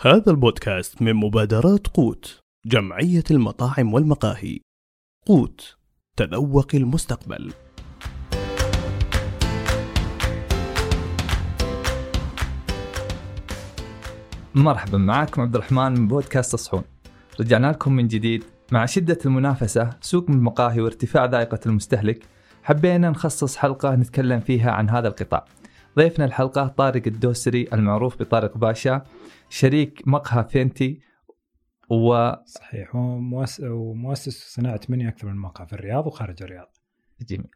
هذا البودكاست من مبادرات قوت جمعية المطاعم والمقاهي. قوت تذوق المستقبل. مرحبا معكم عبد الرحمن من بودكاست الصحون رجعنا لكم من جديد مع شدة المنافسة سوق المقاهي وارتفاع ذائقة المستهلك. حبينا نخصص حلقة نتكلم فيها عن هذا القطاع. ضيفنا الحلقة طارق الدوسري المعروف بطارق باشا. شريك مقهى فينتي و صحيح ومؤسس صناعة مني أكثر من مقهى في الرياض وخارج الرياض. جميل.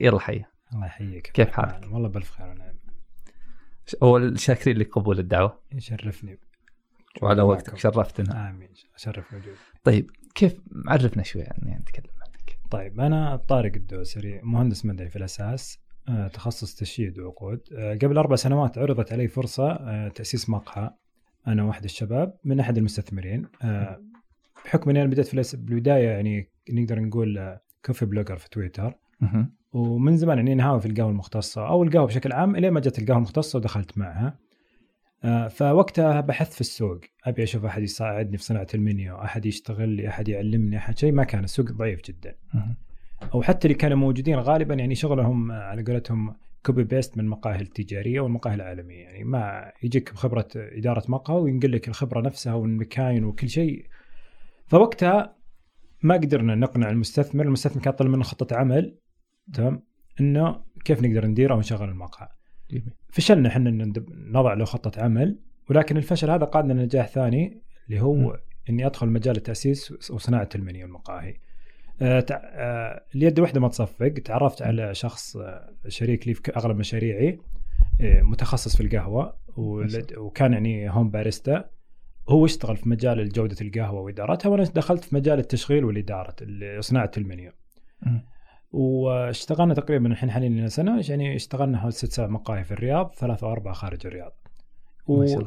يلا حي الله يحييك. كيف حالك؟ والله بألف خير ونعم. اول شاكرين لقبول الدعوة. يشرفني. وعلى. وقتك شرفتنا. آمين أشرف وجودك طيب كيف عرفنا شوي يعني نتكلم عنك. طيب أنا طارق الدوسري مهندس مدني في الأساس آه، تخصص تشييد وعقود آه، قبل أربع سنوات عرضت علي فرصة آه، تأسيس مقهى. أنا وأحد الشباب من أحد المستثمرين آه، بحكم إني أنا بديت في بالبداية يعني نقدر نقول آه، coffee blogger في تويتر. ومن زمان اني هاوي في القهوة المختصة أو القهوة بشكل عام إلين ما جت القهوة المختصة ودخلت معها. آه، فوقتها بحثت في السوق أبي أشوف أحد يساعدني في صناعة المنيو، أحد يشتغل لي، أحد يعلمني، أحد شيء ما كان السوق ضعيف جدا. أو حتى اللي كانوا موجودين غالبا يعني شغلهم على قولتهم copy paste من المقاهي التجارية والمقاهي العالمية، يعني ما يجيك بخبرة إدارة مقهى وينقل لك الخبرة نفسها والمكاين وكل شيء. فوقتها ما قدرنا نقنع المستثمر، المستثمر كان طلب منه خطة عمل تمام إنه كيف نقدر ندير أو نشغل المقهى. فشلنا إحنا نضع له خطة عمل ولكن الفشل هذا قادنا لنجاح ثاني اللي هو م. إني أدخل مجال التأسيس وصناعة المنيو والمقاهي. آه، آه، اليد الواحده ما تصفق تعرفت على شخص آه، شريك لي في أغلب مشاريعي متخصص في القهوة وكان يعني هوم باريستا هو اشتغل في مجال جودة القهوة وإدارتها وأنا دخلت في مجال التشغيل والإدارة ال- صناعة المنيو. واشتغلنا تقريبا الحين حاليا لنا سنة يعني اشتغلنا حوالي ست سبع مقاهي في الرياض ثلاث أو أربع خارج الرياض.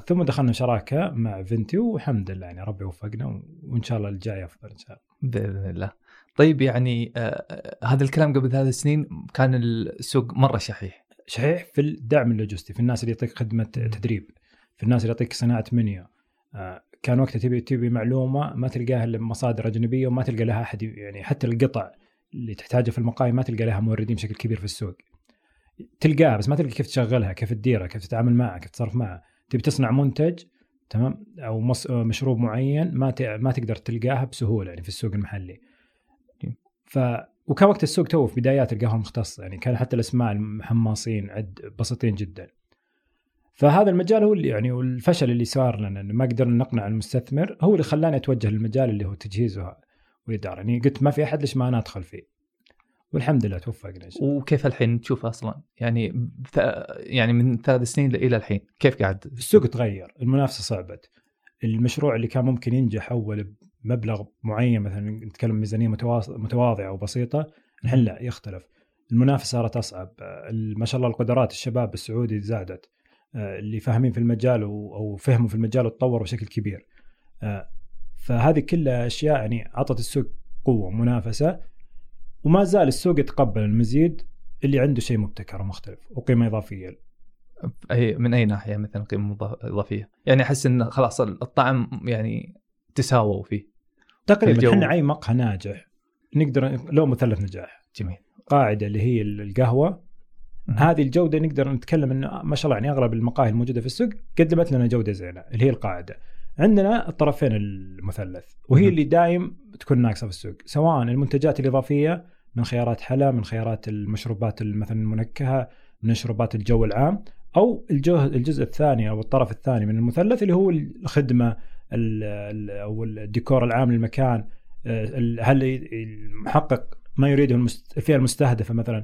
ثم دخلنا شراكة مع فينتي والحمد لله يعني ربي وفقنا وإن شاء الله الجاي أفضل إن شاء الله. بإذن الله طيب يعني آه آه، هذا الكلام قبل ثلاث سنين كان السوق مرة شحيح. صحيح في الدعم اللوجستي في الناس اللي يعطيك خدمة تدريب في الناس اللي يعطيك صناعة منيو آه، كان وقتها تبي تبي معلومة ما تلقاها إلا مصادر أجنبية وما تلقى لها أحد يعني حتى القطع اللي تحتاجها في المقاهي ما تلقى لها موردين بشكل كبير في السوق. تلقاها بس ما تلقى كيف تشغلها كيف تديرها كيف تتعامل معها كيف تتصرف معها. تبي تصنع منتج تمام أو مص- مشروب معين ما ما تقدر تلقاها بسهولة يعني في السوق المحلي. ف وكان وقت السوق تو في بدايات القهوة المختصة يعني كان حتى الأسماء المحمصين عد بسيطين جدا. فهذا المجال هو اللي يعني والفشل اللي صار لنا إنه ما قدرنا نقنع المستثمر هو اللي خلاني أتوجه للمجال اللي هو تجهيزه والإدارة. يعني قلت ما في أحد ليش ما أنا أدخل فيه؟ والحمد لله توفقنا. وكيف الحين تشوف أصلا؟ يعني يعني من ثلاث سنين إلى الحين كيف قاعد؟ السوق تغير المنافسة صعبت. المشروع اللي كان ممكن ينجح أول بمبلغ معين مثلا نتكلم ميزانية متواضعة وبسيطه الحين لا يختلف. المنافسة صارت أصعب. ما شاء الله القدرات الشباب السعودي زادت. آه، اللي فاهمين في المجال أو فهموا في المجال وتطوروا بشكل كبير. آه، فهذه كلها أشياء يعني أعطت السوق قوة ومنافسة وما زال السوق يتقبل المزيد اللي عنده شيء مبتكر ومختلف وقيمة إضافية. أي من أي ناحية مثلا قيمة إضافية؟ يعني أحس إن خلاص الطعم يعني تساووا فيه. تقريبا. إحنا اي مقهى ناجح. نقدر له مثلث نجاح. جميل. قاعدة اللي هي القهوة. هذه الجودة نقدر نتكلم انه ما شاء الله يعني أغلب المقاهي الموجودة في السوق قدمت لنا جودة زينة. اللي هي القاعدة. عندنا الطرفين المثلث. وهي. اللي دايم تكون ناقصة في السوق. سواء المنتجات الإضافية من خيارات حلا من خيارات المشروبات ال- مثلا المنكهة من مشروبات الجو العام أو الجزء الثاني أو الطرف الثاني من المثلث اللي هو الخدمه ال- ال- أو الديكور العام للمكان آه، هل المحقق ما يريده الفئة المستهدفة مثلا؟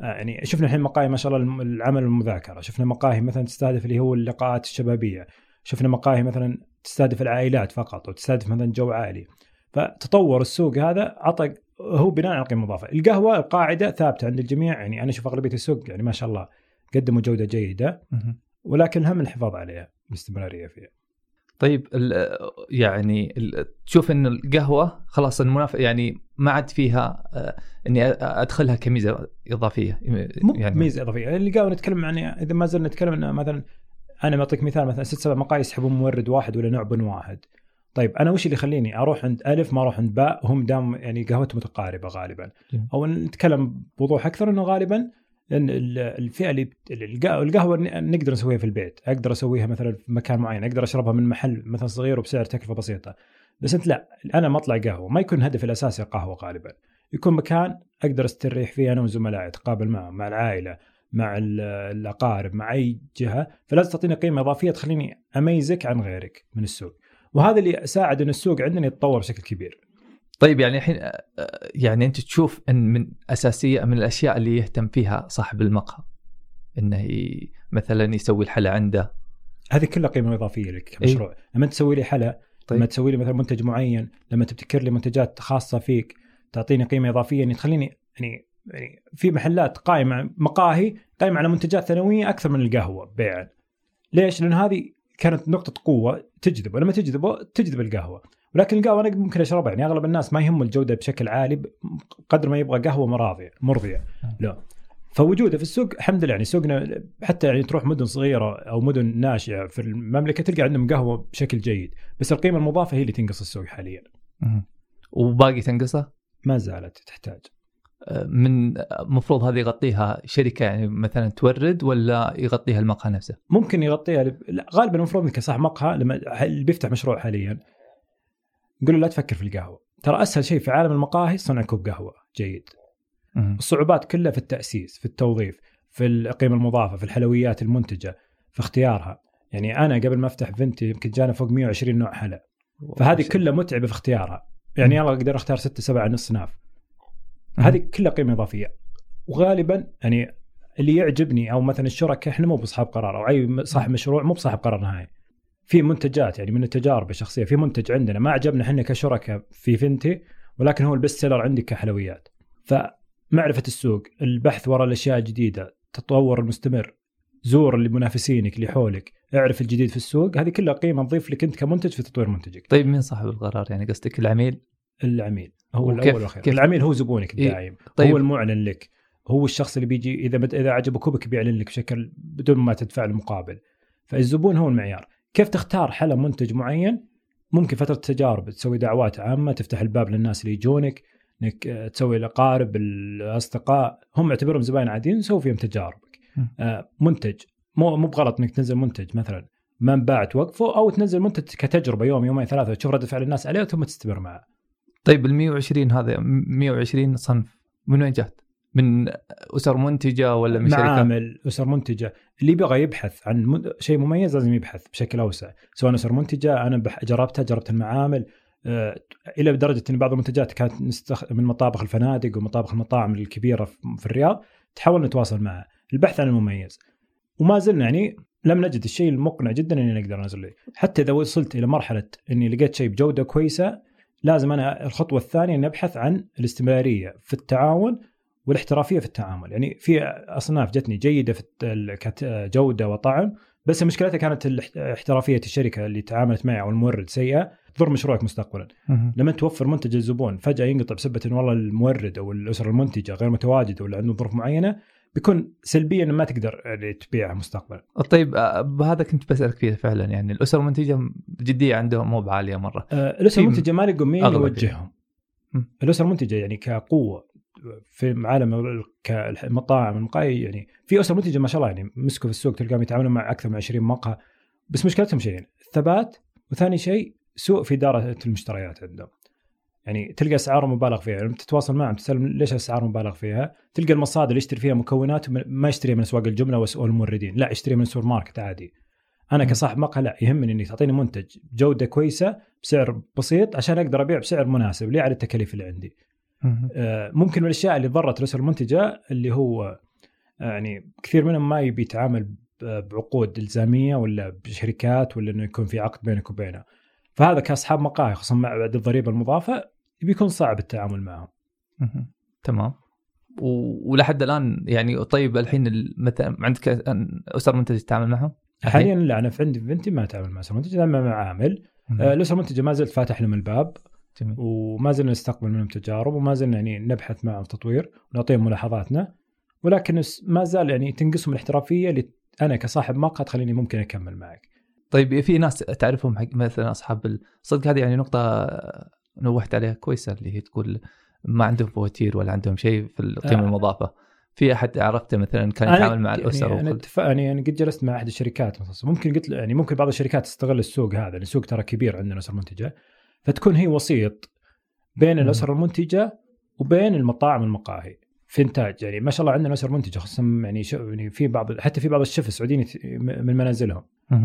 آه، يعني شفنا الحين مقاهي ما شاء الله العمل المذاكرة شفنا مقاهي مثلا تستهدف اللي هو اللقاءات الشبابية شفنا مقاهي مثلا تستهدف العائلات فقط وتستهدف مثلا جو عائلي. فتطور السوق هذا عطى هو بناء على القيمه المضافه القهوة القاعدة ثابتة عند الجميع يعني أنا أشوف أغلبية السوق يعني ما شاء الله قدموا جودة جيدة. ولكن الهم الحفاظ عليها باستمراريه فيها. طيب ال- يعني ال- تشوف إن القهوة خلاص المنافسه يعني ما عاد فيها آه، إني أدخلها كميزة إضافية يعني. ميزة إضافية اللي قاعد نتكلم عن إذا ما زلنا نتكلم انه مثلا أنا بعطيك مثال مثلا ست سبع مقاهي يسحبون مورد واحد ولا نوع بن واحد. طيب أنا وش اللي يخليني أروح عند ألف ما أروح عند باء هم دام يعني قهوتهم متقاربة غالبا. أو نتكلم بوضوح أكثر إنه غالبا ان ال- الفئة اللي القهوة نقدر نسويها في البيت أقدر أسويها مثلا في مكان معين أقدر أشربها من محل مثلا صغير وبسعر تكلفة بسيطة. بس أنت لا أنا مطلع قهوة ما يكون هدفي الأساسي القهوة غالبا. يكون مكان أقدر أستريح فيه أنا وزملائي أتقابل معهم مع العائلة مع ال- الأقارب مع أي جهة. فلازم تعطيني قيمة إضافية تخليني أميزك عن غيرك من السوق. وهذا اللي ساعد إن السوق عندنا يتطور بشكل كبير. طيب يعني الحين آه، آه، يعني أنت تشوف إن من أساسية من الأشياء اللي يهتم فيها صاحب المقهى إنه. مثلا يسوي الحلا عنده هذه كلها قيمة إضافية لك كمشروع لما انت تسوي لي حلا طيب. لما تسوي لي مثلا منتج معين لما تبتكر لي منتجات خاصة فيك تعطيني قيمة إضافية يعني تخليني يعني يعني في محلات قائمة مقاهي قائمة على منتجات ثانوية أكثر من القهوة بيعا ليش؟ لأن هذه كانت نقطة قوة تجذب ولما تجذبه تجذب القهوة ولكن القهوه أنا ممكن أشربها يعني أغلب الناس ما يهم الجودة بشكل عالي قدر ما يبغى قهوة مراضية مرضية. لا. فوجوده في السوق الحمد لله يعني سوقنا حتى يعني تروح مدن صغيرة أو مدن ناشئة في المملكة تلقى عندهم قهوة بشكل جيد بس القيمة المضافة هي اللي تنقص السوق حاليا. وباقي تنقصه؟ ما زالت تحتاج. آه، من المفروض هذه يغطيها شركة يعني مثلا تورد ولا يغطيها المقهى نفسه؟ ممكن يغطيها ل- لا غالبا المفروض إنك صاحب مقهى لما اللي بيفتح مشروع حاليا؟ نقول له لا تفكر في القهوة. ترى أسهل شيء في عالم المقاهي صنع كوب قهوة. جيد. الصعوبات كلها في التأسيس في التوظيف في القيمه المضافة في الحلويات المنتجة في اختيارها. يعني أنا قبل ما أفتح فنتي يمكن جانا فوق 120 نوع حلا. فهذه كلها متعبة في اختيارها. يعني يلا أقدر أختار ستة سبعة اصناف هذه كلها قيمة إضافية. وغالبا يعني اللي يعجبني أو مثلا الشركاء إحنا مو بصحاب قرار أو أي صاحب مشروع مو بصاحب قرار نهائي. في منتجات يعني من التجارب الشخصية في منتج عندنا ما عجبنا إحنا كشركاء في فنتي ولكن هو ال best seller عندي كحلويات. فمعرفة السوق البحث وراء الأشياء الجديدة التطور المستمر زور اللي منافسينك اللي حولك اعرف الجديد في السوق هذه كلها قيمة تضيف لك أنت كمنتج في تطوير منتجك. طيب مين صاحب القرار؟ يعني قصدك العميل؟ العميل. هو الأول والأخير. العميل هو زبونك إيه، الداعم. طيب. هو المعلن لك. هو الشخص اللي بيجي إذا بد... إذا عجبه كوبك بيعلن لك بشكل بدون ما تدفع له مقابل فالزبون هو المعيار. كيف تختار حلا منتج معين؟ ممكن فترة تجارب تسوي دعوات عامة تفتح الباب للناس اللي يجونك إنك آه، تسوي الاقارب الأصدقاء. هم اعتبرهم زباين عاديين سوي فيهم تجاربك. آه منتج. مو مو بغلط إنك تنزل منتج مثلا ما انباع توقفه أو تنزل منتج كتجربة يوم يومين ثلاثة تشوف رد فعل الناس عليه ثم تستمر معه. طيب ال 120 هذا 120 صنف من وين جات؟ من أسر منتجة ولا من شركات؟ معامل أسر منتجة. اللي يبغى يبحث عن شيء مميز لازم يبحث بشكل أوسع. سواء أسر منتجة أنا جربتها جربت المعامل آه، إلى درجة إن بعض المنتجات كانت نستخ... من مطابخ الفنادق ومطابخ المطاعم الكبيرة في الرياض تحاول نتواصل معها. البحث عن المميز. وما زلنا يعني لم نجد الشيء المقنع جدا إني نقدر ننزل له حتى إذا وصلت إلى مرحلة إني لقيت شيء بجودة كويسة لازم أنا الخطوة الثانية إني أبحث عن الاستمرارية في التعاون والاحترافية في التعامل. يعني في أصناف جتني جيدة في جودة وطعم بس مشكلتها كانت احترافية الشركة اللي تعاملت معي أو المورد سيئة تضر مشروعك مستقبلا. لما توفر منتج للزبون فجأة ينقطع بسبب انه والله المورد أو الأسرة المنتجة غير متواجدة ولا عنده ظروف معينة بيكون سلبيا ما تقدر يعني تبيعها مستقبلا. طيب آه، بهذا كنت بسألك فيه فعلا. يعني الاسر المنتجة جدية عندهم مو بعالية مرة. آه، الاسر المنتجة ما لقوا مين يوجههم. الاسر المنتجة يعني كقوة في عالم ال- كالمطاعم المقاهي يعني في اسر منتجه ما شاء الله يعني مسكوا في السوق تلقاهم يتعاملون مع أكثر من 20 مقهى بس مشكلتهم شيئين الثبات وثاني شيء سوء في إدارة المشتريات عندهم. يعني تلقى أسعار مبالغ فيها لما تتواصل معهم تسألهم ليش اسعار مبالغ فيها تلقى المصادر اللي يشتري فيها مكونات ما يشتريها من أسواق الجملة وس- والموردين لا يشتريها من سوبر ماركت عادي. أنا. كصاحب مقهى لا يهمني انك تعطيني منتج جودة كويسة بسعر بسيط عشان أقدر أبيع بسعر مناسب لي على التكاليف اللي عندي. ممكن من الأشياء اللي ضرت الاسر المنتجه اللي هو آه، يعني كثير منهم ما يبي يتعامل بعقود إلزامية ولا بشركات ولا إنه يكون في عقد بينك وبينه. فهذا كأصحاب مقاهي خصوصا مع بعد الضريبة المضافة بيكون صعب التعامل معهم. تمام. ولحد الآن يعني طيب الحين ال- مثلا عندك اسر منتجه تتعامل معهم؟ حاليا لا أنا في عندي بنتي ما أتعامل مع اسر منتجه لما مع عامل. آه، الاسر المنتجه ما زلت فاتح لهم الباب. جميل. وما زلنا نستقبل منهم تجارب وما زلنا يعني نبحث معهم تطوير ونعطيهم ملاحظاتنا ولكن ما زال يعني تنقصهم الاحترافية اللي أنا كصاحب مقهى تخليني ممكن أكمل معك. طيب في ناس تعرفهم حق مثلا أصحاب ال- صدق هذه يعني نقطة نوهت عليها كويسة اللي هي تقول ما عندهم فواتير ولا عندهم شيء في القيمه آه. المضافة. في أحد عرفته مثلا كان يتعامل مع الاسر يعني أنا اتفق يعني أنا قد جلست مع أحد الشركات ممكن قلت يعني ممكن بعض الشركات تستغل السوق هذا السوق ترى كبير عندنا اسر منتجه فتكون هي وسيط بين. الأسر المنتجة وبين المطاعم والمقاهي في إنتاج يعني ما شاء الله عندنا أسر منتجة خصوصا يعني يعني في بعض حتى في بعض الشيف السعوديين من منازلهم.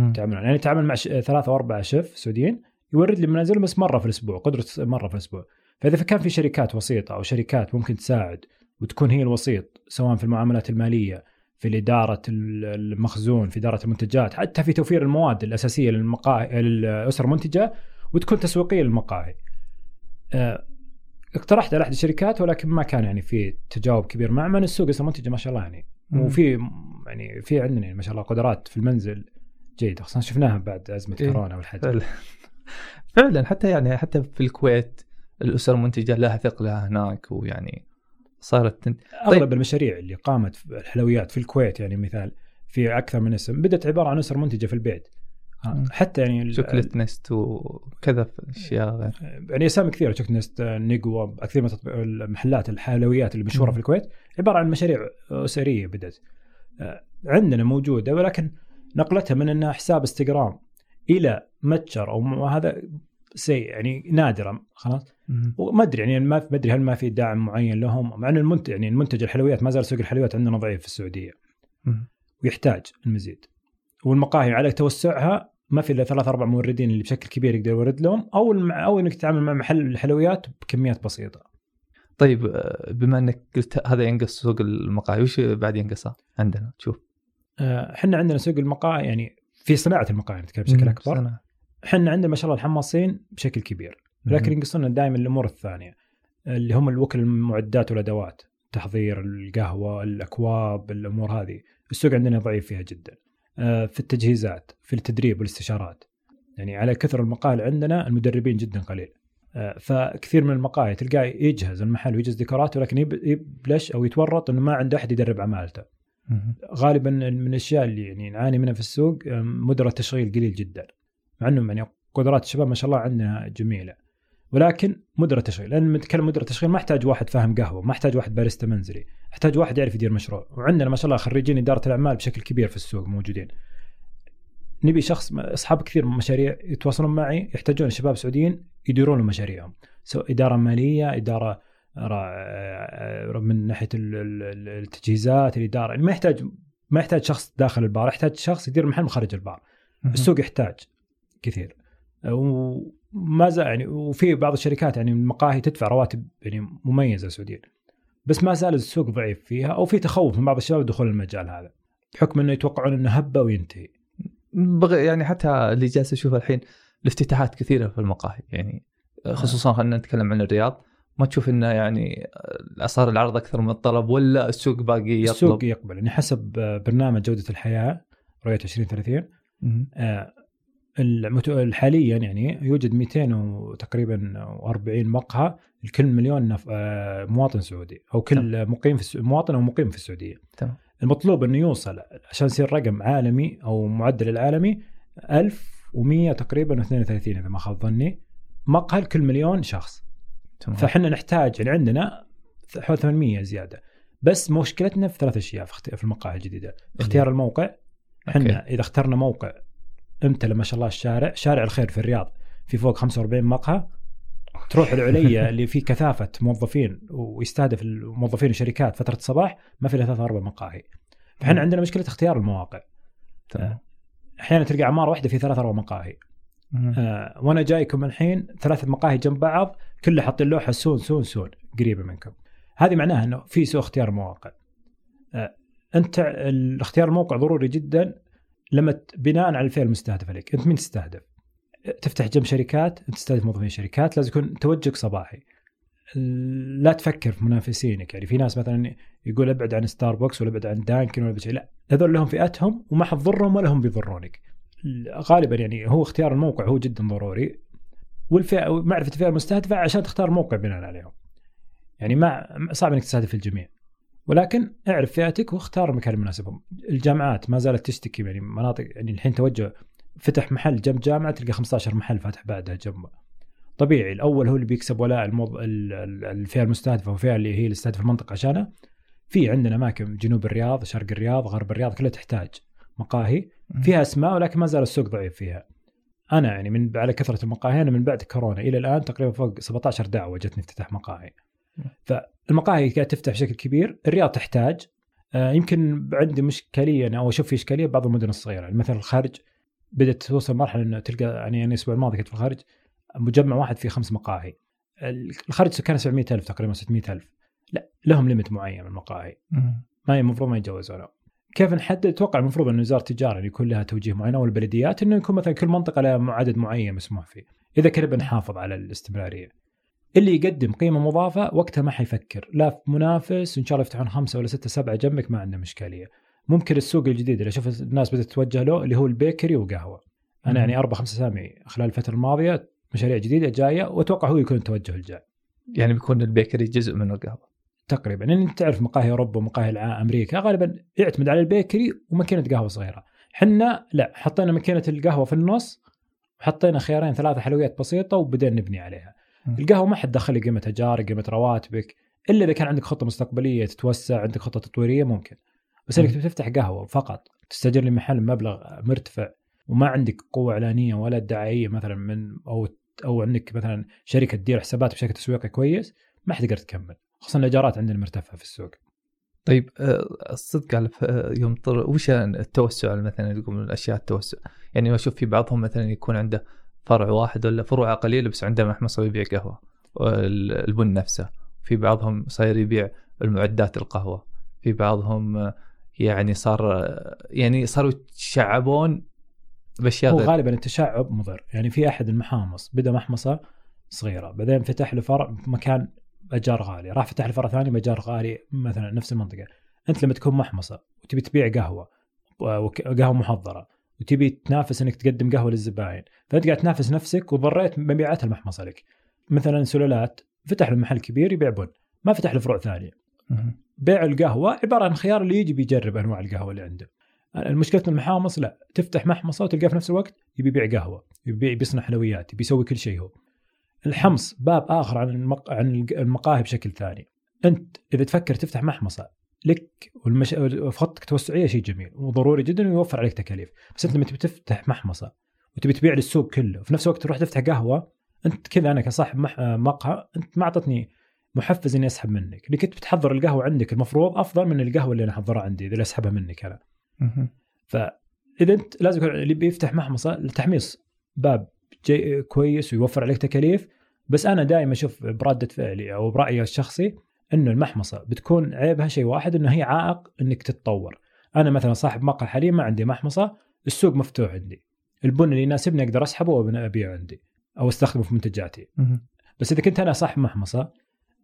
يتعاملون يعني تعامل مع ثلاثة أو أربعة شيف سعوديين يورد لي منازلهم بس مرة في الأسبوع قدرة مرة في الأسبوع فإذا كان في شركات وسيطة أو شركات ممكن تساعد وتكون هي الوسيط سواء في المعاملات المالية في إدارة المخزون في إدارة المنتجات حتى في توفير المواد الأساسية للمقاهي للأسر المنتجة وتكون تسويقية للمقاهي آه، اقترحت على أحد الشركات ولكن ما كان يعني في تجاوب كبير مع من السوق أسر منتجة ما شاء الله يعني. وفي يعني في عندنا يعني ما شاء الله قدرات في المنزل جيدة خصوصا شفناها بعد أزمة إيه. كورونا والحج فعلا حتى يعني حتى في الكويت الأسر المنتجة لها ثقلها هناك ويعني صارت تن- أغلب المشاريع اللي قامت في الحلويات في الكويت يعني مثال في أكثر من اسم بدأت عبارة عن أسر منتجة في البيت. حتى يعني ال- شوكليت نست وكذا في أشياء غير. يعني أسامي كثيرة شفت نست نيجو كثير من المحلات الحلويات اللي مشهورة. في الكويت عبارة عن مشاريع أسرية بدأت. عندنا موجودة ولكن نقلتها من أنها حساب إنستغرام إلى متجر أو هذا سيء يعني نادرا خلاص. وما أدري يعني ما ما أدري هل ما في دعم معين لهم مع أن المنتج يعني المنتج الحلويات ما زال سوق الحلويات عندنا ضعيف في السعودية. ويحتاج المزيد. والمقاهي على توسعها ما في إلا ثلاث أربع موردين اللي بشكل كبير يقدر يورد لهم أو المع... أو إنك تتعامل مع محل الحلويات بكميات بسيطة. طيب آه، بما إنك قلت هذا ينقص سوق المقاهي وش بعد ينقصه عندنا تشوف آه، إحنا عندنا سوق المقاهي يعني في صناعة المقاهي نتكلم بشكل أكبر. إحنا عندنا ما شاء الله الحماصين بشكل كبير لكن. ينقصنا دائما الأمور الثانية اللي هم الوكل المعدات والأدوات تحضير القهوة الأكواب الأمور هذه السوق عندنا ضعيف فيها جدا في التجهيزات في التدريب والاستشارات. يعني على كثر المقاهي عندنا المدربين جدا قليل. آه، فكثير من المقاهي تلقاه يجهز المحل ويجهز ديكورات ولكن يب- يبلش أو يتورط إنه ما عنده أحد يدرب عمالته. غالبا من الأشياء اللي يعني نعاني منها في السوق أم، مدراء التشغيل قليل جدا. مع انهم يعني قدرات الشباب ما شاء الله عندنا جميلة. ولكن مدراء تشغيل لأن نتكلم مدراء تشغيل ما احتاج واحد فاهم قهوة ما احتاج واحد باريستا منزلي احتاج واحد يعرف يدير مشروع. وعندنا ما شاء الله خريجين إدارة الأعمال بشكل كبير في السوق موجودين. نبي شخص أصحاب كثير من المشاريع يتواصلون معي يحتاجون شباب سعوديين يديرون لهم مشاريعهم. سواء إدارة مالية إدارة را- من ناحية ال- ال- التجهيزات الإدارة. ما يحتاج ما يحتاج شخص داخل البار يحتاج شخص يدير المحل من خارج البار. السوق يحتاج كثير. وما زال يعني وفي بعض الشركات يعني المقاهي تدفع رواتب يعني مميزة سعوديا بس ما زال السوق ضعيف فيها أو في تخوف من بعض الشباب دخول المجال هذا بحكم إنه يتوقعون إنه هبة وينتهي. بغ... يعني حتى اللي جالس اشوفه الحين الافتتاحات كثيرة في المقاهي يعني خصوصا خلينا نتكلم عن الرياض ما تشوف إنه يعني صار العرض أكثر من الطلب ولا السوق باقي يطلب؟ السوق يقبل. يعني حسب برنامج جودة الحياة رؤية 2030 مهم. آه، حاليا يعني يوجد 200 وتقريبا 40 مقهى لكل مليون نف... آه، مواطن سعودي أو كل مقيم في. مواطن أو مقيم في السعودية. تمام. المطلوب أنه يوصل عشان يصير رقم عالمي أو معدل العالمي 1100 تقريبا و32 إذا ما خاب ظني. مقهى لكل مليون شخص. تمام. فإحنا نحتاج يعني عندنا حوالي 800 زيادة. بس مشكلتنا في ثلاث أشياء في المقاهي الجديدة. اختيار الموقع. إحنا إذا اخترنا موقع امتلأ ما شاء الله الشارع شارع الخير في الرياض في فوق 45 مقهى. تروح العليا اللي فيه كثافة موظفين ويستهدف الموظفين الشركات فترة الصباح ما في إلا ثلاث أربع مقاهي. فإحنا. عندنا مشكلة اختيار المواقع. تمام. أحيانا تلقى عماره واحدة في ثلاث أربع مقاهي. آه وأنا جايكم الحين ثلاث مقاهي جنب بعض كلها حاطين لوحة soon soon soon قريبة منكم. هذه معناها إنه في سوء اختيار مواقع. آه أنت اختيار الموقع ضروري جدا. لما بناء على الفئه المستهدفه لك أنت مين تستهدف؟ تفتح جنب شركات أنت تستهدف موظفين شركات لازم يكون توجهك صباحي. لا تفكر في منافسينك يعني في ناس مثلا يقول أبعد عن ستاربكس ولا أبعد عن دانكن ولا لا هذول لهم فئتهم وما حتضرهم ولا هم بيضرونك. غالبا يعني هو اختيار الموقع هو جدا ضروري. والفئة معرفة الفئة المستهدفة عشان تختار موقع بناء عليهم. يعني ما صعب إنك تستهدف الجميع. ولكن اعرف فئتك واختار المكان المناسب الجامعات ما زالت تشتكي يعني مناطق يعني الحين توجه فتح محل جنب جامعة تلقى 15 محل فاتح بعدها جنبه طبيعي الأول هو اللي بيكسب ولاء الموض... الفئة المستهدفة والفئه اللي هي اللي تستهدف المنطقة عشانها في عندنا أماكن جنوب الرياض شرق الرياض غرب الرياض كلها تحتاج مقاهي. فيها أسماء ولكن ما زال السوق ضعيف فيها. أنا يعني من على كثرة المقاهي أنا من بعد كورونا إلى الآن تقريبا فوق 17 دعوة جتني افتتاح مقاهي. فالمقاهي قاعدة تفتح بشكل كبير. الرياض تحتاج. آه، يمكن عندي مشكليه أو أشوف في إشكالية ببعض المدن الصغيرة. يعني مثلا الخارج بدأت توصل مرحلة إنه تلقى يعني أنا الأسبوع الماضي كنت في الخارج مجمع واحد فيه خمس مقاهي. الخارج سكانه 700000 تقريبا 600000 لا لهم ليمت معين من المقاهي ما المفروض ما يتجاوزونه كيف نحدد؟ أتوقع المفروض إن وزارة التجارة يكون لها توجيه معين أو البلديات إنه يكون مثلا كل منطقة لها عدد معين مسموح فيه، إذا كذا بنحافظ على الاستمرارية. اللي يقدم قيمة مضافة وقتها ما حيفكر، لا في منافس ان شاء الله يفتحون خمسة ولا ستة سبعة جنبك ما عندنا اشكاليه. ممكن السوق الجديد اللي أشوف الناس بدأت تتوجه له اللي هو البيكري وقهوة. أنا يعني أربع خمسة أسامي خلال الفترة الماضية مشاريع جديدة جاية وأتوقع هو يكون التوجه الجاي. يعني بيكون ال bakery جزء من القهوة. تقريبا لأن أنت تعرف مقاهي أوروبا ومقاهي أمريكا غالبا يعتمد على ال bakery وماكينة قهوة صغيرة. حنا لا حطينا ماكينة القهوة في النص وحطينا خيارين ثلاثة حلويات بسيطة وبدينا نبني عليها. القهوة ما حد دخل قيمه اجار قيمه رواتبك إلا إذا كان عندك خطة مستقبلية تتوسع عندك خطة تطويرية ممكن. بس انك تفتح قهوة فقط تستاجر لي محل مبلغ مرتفع وما عندك قوة إعلانية ولا دعائية مثلا من أو أو عندك مثلا شركة تدير حسابات بشكل تسويقي كويس ما حتقدر تكمل. خصوصا الإيجارات عندنا مرتفعة في السوق. طيب آه، الصدق على آه، يوم طر وش التوسع مثلا يقول من الأشياء التوسع يعني أشوف في بعضهم مثلا يكون عنده فرع واحد ولا فروع قليلة بس عنده محمصه يبيع قهوة البن نفسه. في بعضهم صاير يبيع المعدات القهوة في بعضهم يعني صار يعني صاروا يتشعبون بأشياء هو غالبا التشعب مضر. يعني في أحد المحامص بدا محمصة صغيرة بعدين فتح له فرع مكان اجار غالي راح فتح لي فرع ثاني باجار غالي مثلا نفس المنطقة. أنت لما تكون محمصة وتبي تبيع قهوة قهوة محضرة وتبي تنافس إنك تقدم قهوة للزباين. فأنت قاعد تنافس نفسك وضريت مبيعات المحمصة لك. مثلا سلالات فتح له محل كبير يبيع بن. ما فتح له فروع ثانية. بيع القهوة عبارة عن خيار اللي يجي بيجرب أنواع القهوة اللي عنده. المشكلة المحامص لا تفتح محمصة وتلقاه في نفس الوقت يبي يبيع قهوة يبيع بيصنع حلويات يبي يسوي كل شيء هو. الحمص باب آخر عن المق... عن المقاهي بشكل ثاني. أنت إذا تفكر تفتح محمصة لك والمش... خطتك توسعيه شيء جميل وضروري جدا ويوفر عليك تكاليف. بس أنت لما تبي تفتح محمصة وتبي تبيع للسوق كله وفي نفس الوقت تروح تفتح قهوة أنت كذا أنا كصاحب مح... مقهى أنت ما أعطتني محفز إني أسحب منك. اللي كنت بتحضر القهوة عندك المفروض أفضل من القهوة اللي أنا أحضرها عندي إذا أسحبها منك أنا. فاذا أنت لازم يكون اللي بيفتح محمصة التحميص باب جي كويس ويوفر عليك تكاليف. بس أنا دائما أشوف برده فعلي أو برايي الشخصي إنه المحمصة بتكون عيبها شيء واحد إنه هي عائق إنك تتطور. أنا مثلا صاحب مقهى حاليا ما عندي محمصة السوق مفتوح عندي. البن اللي يناسبني أقدر أسحبه وابيعه عندي أو أستخدمه في منتجاتي. بس إذا كنت أنا صاحب محمصة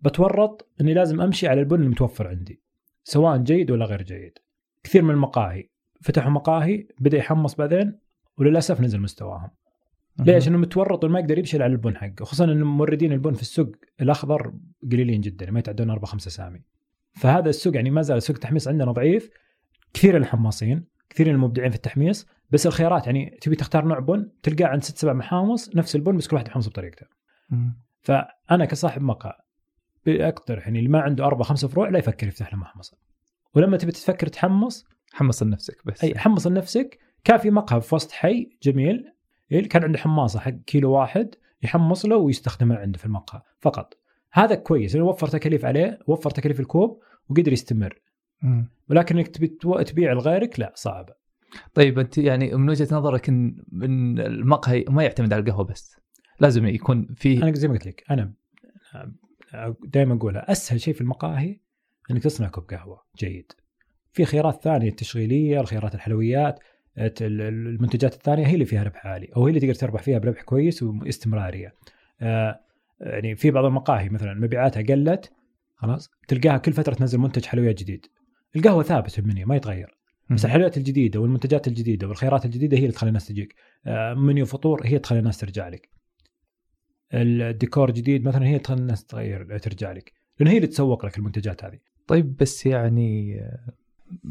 بتورط إني لازم أمشي على البن المتوفر عندي سواء جيد ولا غير جيد. كثير من المقاهي فتحوا مقاهي بدأ يحمص بعدين وللأسف نزل مستواهم. ليش؟ إنه متورط وما يقدر يبشر على البن حقه، خصوصا ان موردين البن في السوق الأخضر قليلين جدا ما يتعدون أربع خمسة اسامي. فهذا السوق يعني ما زال سوق التحميص عندنا ضعيف كثير الحماصين كثير المبدعين في التحميص بس الخيارات يعني تبي تختار نوع بن تلقاه عند ست سبع محامص نفس البن بس كل واحد يحمصه بطريقته. فأنا كصاحب مقهى اقترح يعني اللي ما عنده أربع خمسة فروع لا يفكر يفتح له محمصة. ولما تبي تفكر تحمص حمص لنفسك بس أي حمص لنفسك كافي مقهى في وسط حي جميل إيه، كان عنده حماصة حق كيلو واحد يحمص له ويستخدمها عنده في المقهى فقط. هذا كويس لأنه وفر تكاليف عليه وفر تكاليف الكوب وقدر يستمر. ولكن إنك تبي تبيع لغيرك لا صعبة. طيب أنت يعني من وجهة نظرك إن من المقهى ما يعتمد على القهوة بس لازم يكون في أنا زي ما قلت لك أنا دائما أقولها أسهل شيء في المقاهي إنك تصنع كوب قهوة جيد. في خيارات ثانية التشغيلية الخيارات الحلويات. المنتجات الثانية هي اللي فيها ربح عالي أو هي اللي تقدر تربح فيها بربح كويس واستمرارية. آه يعني في بعض المقاهي مثلا مبيعاتها قلت خلاص تلقاها كل فترة تنزل منتج حلويات جديد. القهوة ثابت في المنيو ما يتغير. بس الحلويات الجديدة والمنتجات الجديدة والخيارات الجديدة هي اللي تخلي الناس تجيك. آه منيو فطور هي تخلي الناس ترجع لك. الديكور جديد مثلا هي تخلي الناس تغير ترجع لك. لأن هي اللي تسوق لك المنتجات هذه. طيب بس يعني آه،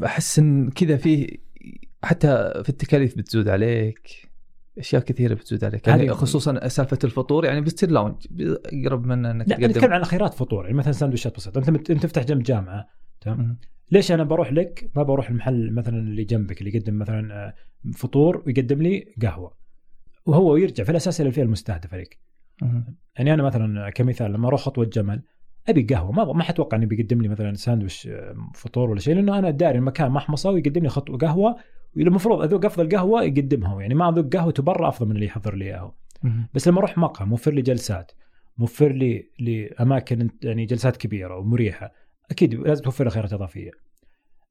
أحس إن كذا في حتى في التكاليف بتزود عليك أشياء كثيرة بتزود عليك. يعني خصوصا سالفة الفطور يعني بتصير lounge اقرب من إنك لا نتكلم عن خيارات فطور يعني مثلا سندويشات بسيطة. أنت أنت تفتح جنب جامعة تمام. ليش أنا بروح لك؟ ما بروح المحل مثلا اللي جنبك اللي يقدم مثلا آه، فطور ويقدم لي قهوة. وهو يرجع في الأساس إلى الفئة المستهدفة لك. يعني أنا مثلا كمثال لما أروح خطوة جمل أبي قهوة. ما ما حتوقع إنه بيقدم لي مثلا ساندويش آه، فطور ولا شيء لأنه أنا داري المكان محمصة ويقدم لي خطوة قهوة المفروض أذوق أفضل قهوة يقدمها يعني ما أذوق قهوته برا أفضل من اللي يحضر لي اياه مم. بس لما أروح مقهى موفر لي جلسات موفر لي لأماكن يعني جلسات كبيرة ومريحة أكيد لازم توفر لي خيارات إضافية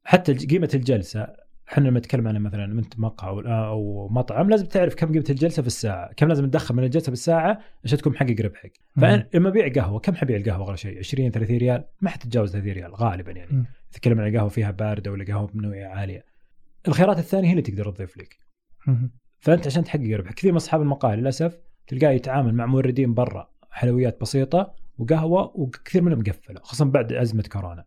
حتى قيمة الجلسة إحنا لما نتكلم عن مثلا أنت مقهى أو أو مطعم لازم تعرف كم قيمة الجلسة في الساعة، كم لازم تدخل من الجلسة بالساعة عشان تكون محقق ربحك. فلما أبيع قهوة كم حبيع القهوة أغلى شيء 20 30 ريال ما حتتجاوز 30 ريال غالبا يعني. تتكلم عن قهوة فيها باردة ولا قهوة بنوعيه عالية. الخيارات الثانية هي اللي تقدر تضيف لك. فأنت عشان تحقق ربح كثير من أصحاب المقاهي للأسف تلقاه يتعامل مع موردين برا حلويات بسيطة وقهوة وكثير منهم قفلوا خصوصا بعد أزمة كورونا.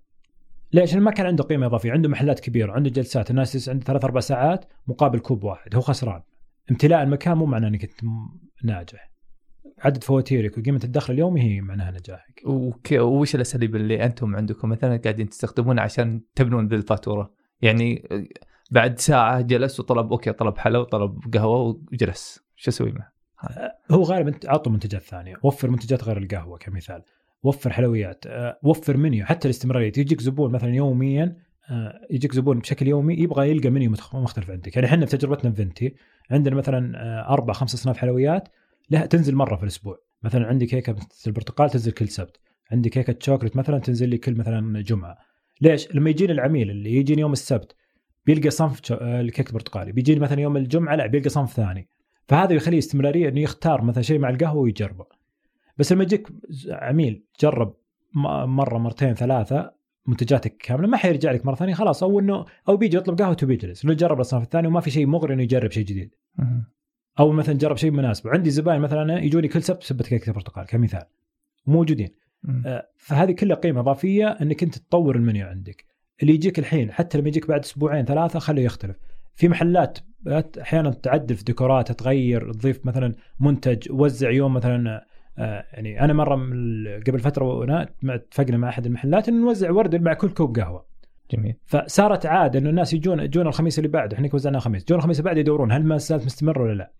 ليش؟ ما كان عنده قيمة إضافية، عنده محلات كبيرة، عنده جلسات، الناس تجلس عنده ثلاث أربع ساعات مقابل كوب واحد، هو خسران. امتلاء المكان مو معناه إنك أنت ناجح. عدد فواتيرك وقيمة الدخل اليومي هي معناها نجاحك. وش الأساليب اللي أنتم عندكم مثلا قاعدين تستخدمونها عشان تبنون ذي الفاتورة؟ يعني بعد ساعة جلس وطلب okay طلب حلا وطلب قهوة وجلس. شو أسوي معه؟ هو غالبا عطوا منتجات ثانية، وفر منتجات غير القهوة كمثال، وفر حلويات، آه، وفر منيو. حتى الاستمرارية، يجيك زبون مثلا يوميا آه، يجيك زبون بشكل يومي يبغى يلقى منيو مختلف عندك، يعني إحنا في تجربتنا في فينتي عندنا مثلا أربع خمس أصناف حلويات. لها تنزل مرة في الأسبوع، مثلا عندي كيكه البرتقال تنزل كل سبت، عندي كيكه شوكلت مثلا تنزل لي كل مثلا جمعة. ليش؟ لما يجيني العميل اللي يجيني يوم السبت بيلقى صنف آه، الكيك البرتقالي، بيجيني مثلا يوم الجمعة لا بيلقى صنف ثاني. فهذا يخليه استمرارية إنه يختار مثلا شيء مع القهوة ويجربه. بس لما يجيك عميل جرب مرة مرتين ثلاثة منتجاتك كاملة ما حيرجع لك مرة ثانية خلاص أو إنه أو بيجي يطلب قهوة وبيجلس. انه جرب الاصناف الثانية وما في شيء مغري إنه يجرب شيء جديد. أو مثلا جرب شيء مناسب. وعندي زباين مثلا يجوني كل سبت سبت كيكه برتقال كمثال. موجودين. آه، فهذه كلها قيمة إضافية إنك أنت تطور المنيو عندك. اللي يجيك الحين حتى لما يجيك بعد أسبوعين ثلاثة خليه يختلف. في محلات أحيانا تعدل في ديكورات تغير تضيف مثلا منتج وزع يوم مثلا آه، يعني أنا مرة قبل فترة وأنا اتفقنا مع أحد المحلات ان نوزع ورد مع كل كوب قهوة. جميل. فصارت عادة إنه الناس يجون يجون الخميس اللي بعده إحنا وزعناه خميس. يجون الخميس اللي بعده يدورون هل ما زالت مستمر ولا لا.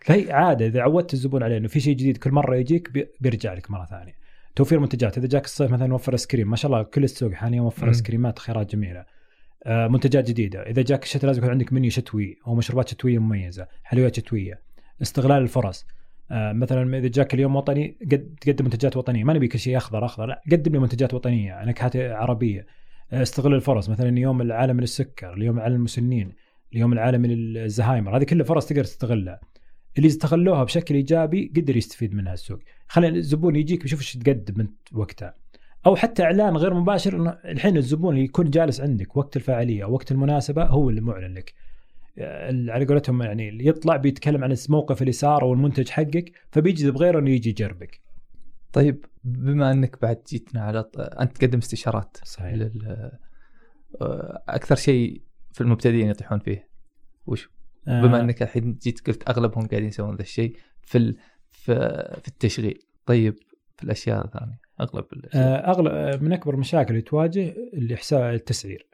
فهي عادة إذا عودت الزبون عليه إنه في شيء جديد كل مرة يجيك بي- بيرجع لك مرة ثانية. توفير منتجات. إذا جاك الصيف مثلا نوفر ايس كريم ما شاء الله كل السوق حاليا موفر مم. ايس كريمات خيارات جميلة. آه، منتجات جديدة. إذا جاك الشتاء لازم يكون عندك منيو شتوي أو مشروبات شتوية مميزة حلويات شتوية. استغلال الفرص. آه، مثلا إذا جاك اليوم وطني قد تقدم منتجات وطنية. ما نبي كل شيء اخضر أخضر. لا قدم لي منتجات وطنية نكهات عربية. آه، استغل الفرص. مثلا يوم العالمي للسكر اليوم العالمي للمسنين اليوم العالمي للزهايمر. هذه كلها فرص تقدر تستغلها. اللي استغلوها بشكل إيجابي قدر يستفيد منها السوق. خلي الزبون يجيك بيشوف إيش تقدم انت وقتها أو حتى إعلان غير مباشر إنه الحين الزبون اللي يكون جالس عندك وقت الفعاليه أو وقت المناسبة هو اللي معلن لك. على قولتهم يعني اللي يطلع بيتكلم عن الموقف اللي صار أو المنتج حقك فبيجذب غيره إنه يجي يجربك. طيب بما إنك بعد جيتنا على ط- أنت تقدم استشارات صحيح. لل... أكثر شيء في المبتدئين يطيحون فيه وش آه، بما أنك الحين جيت قلت أغلبهم قاعدين يسوون ذا الشيء في ال... في في التشغيل. طيب في الأشياء الثانية أغلب الأشياء. آه، أغلب من أكبر المشاكل اللي تواجه اللي حساب التسعير.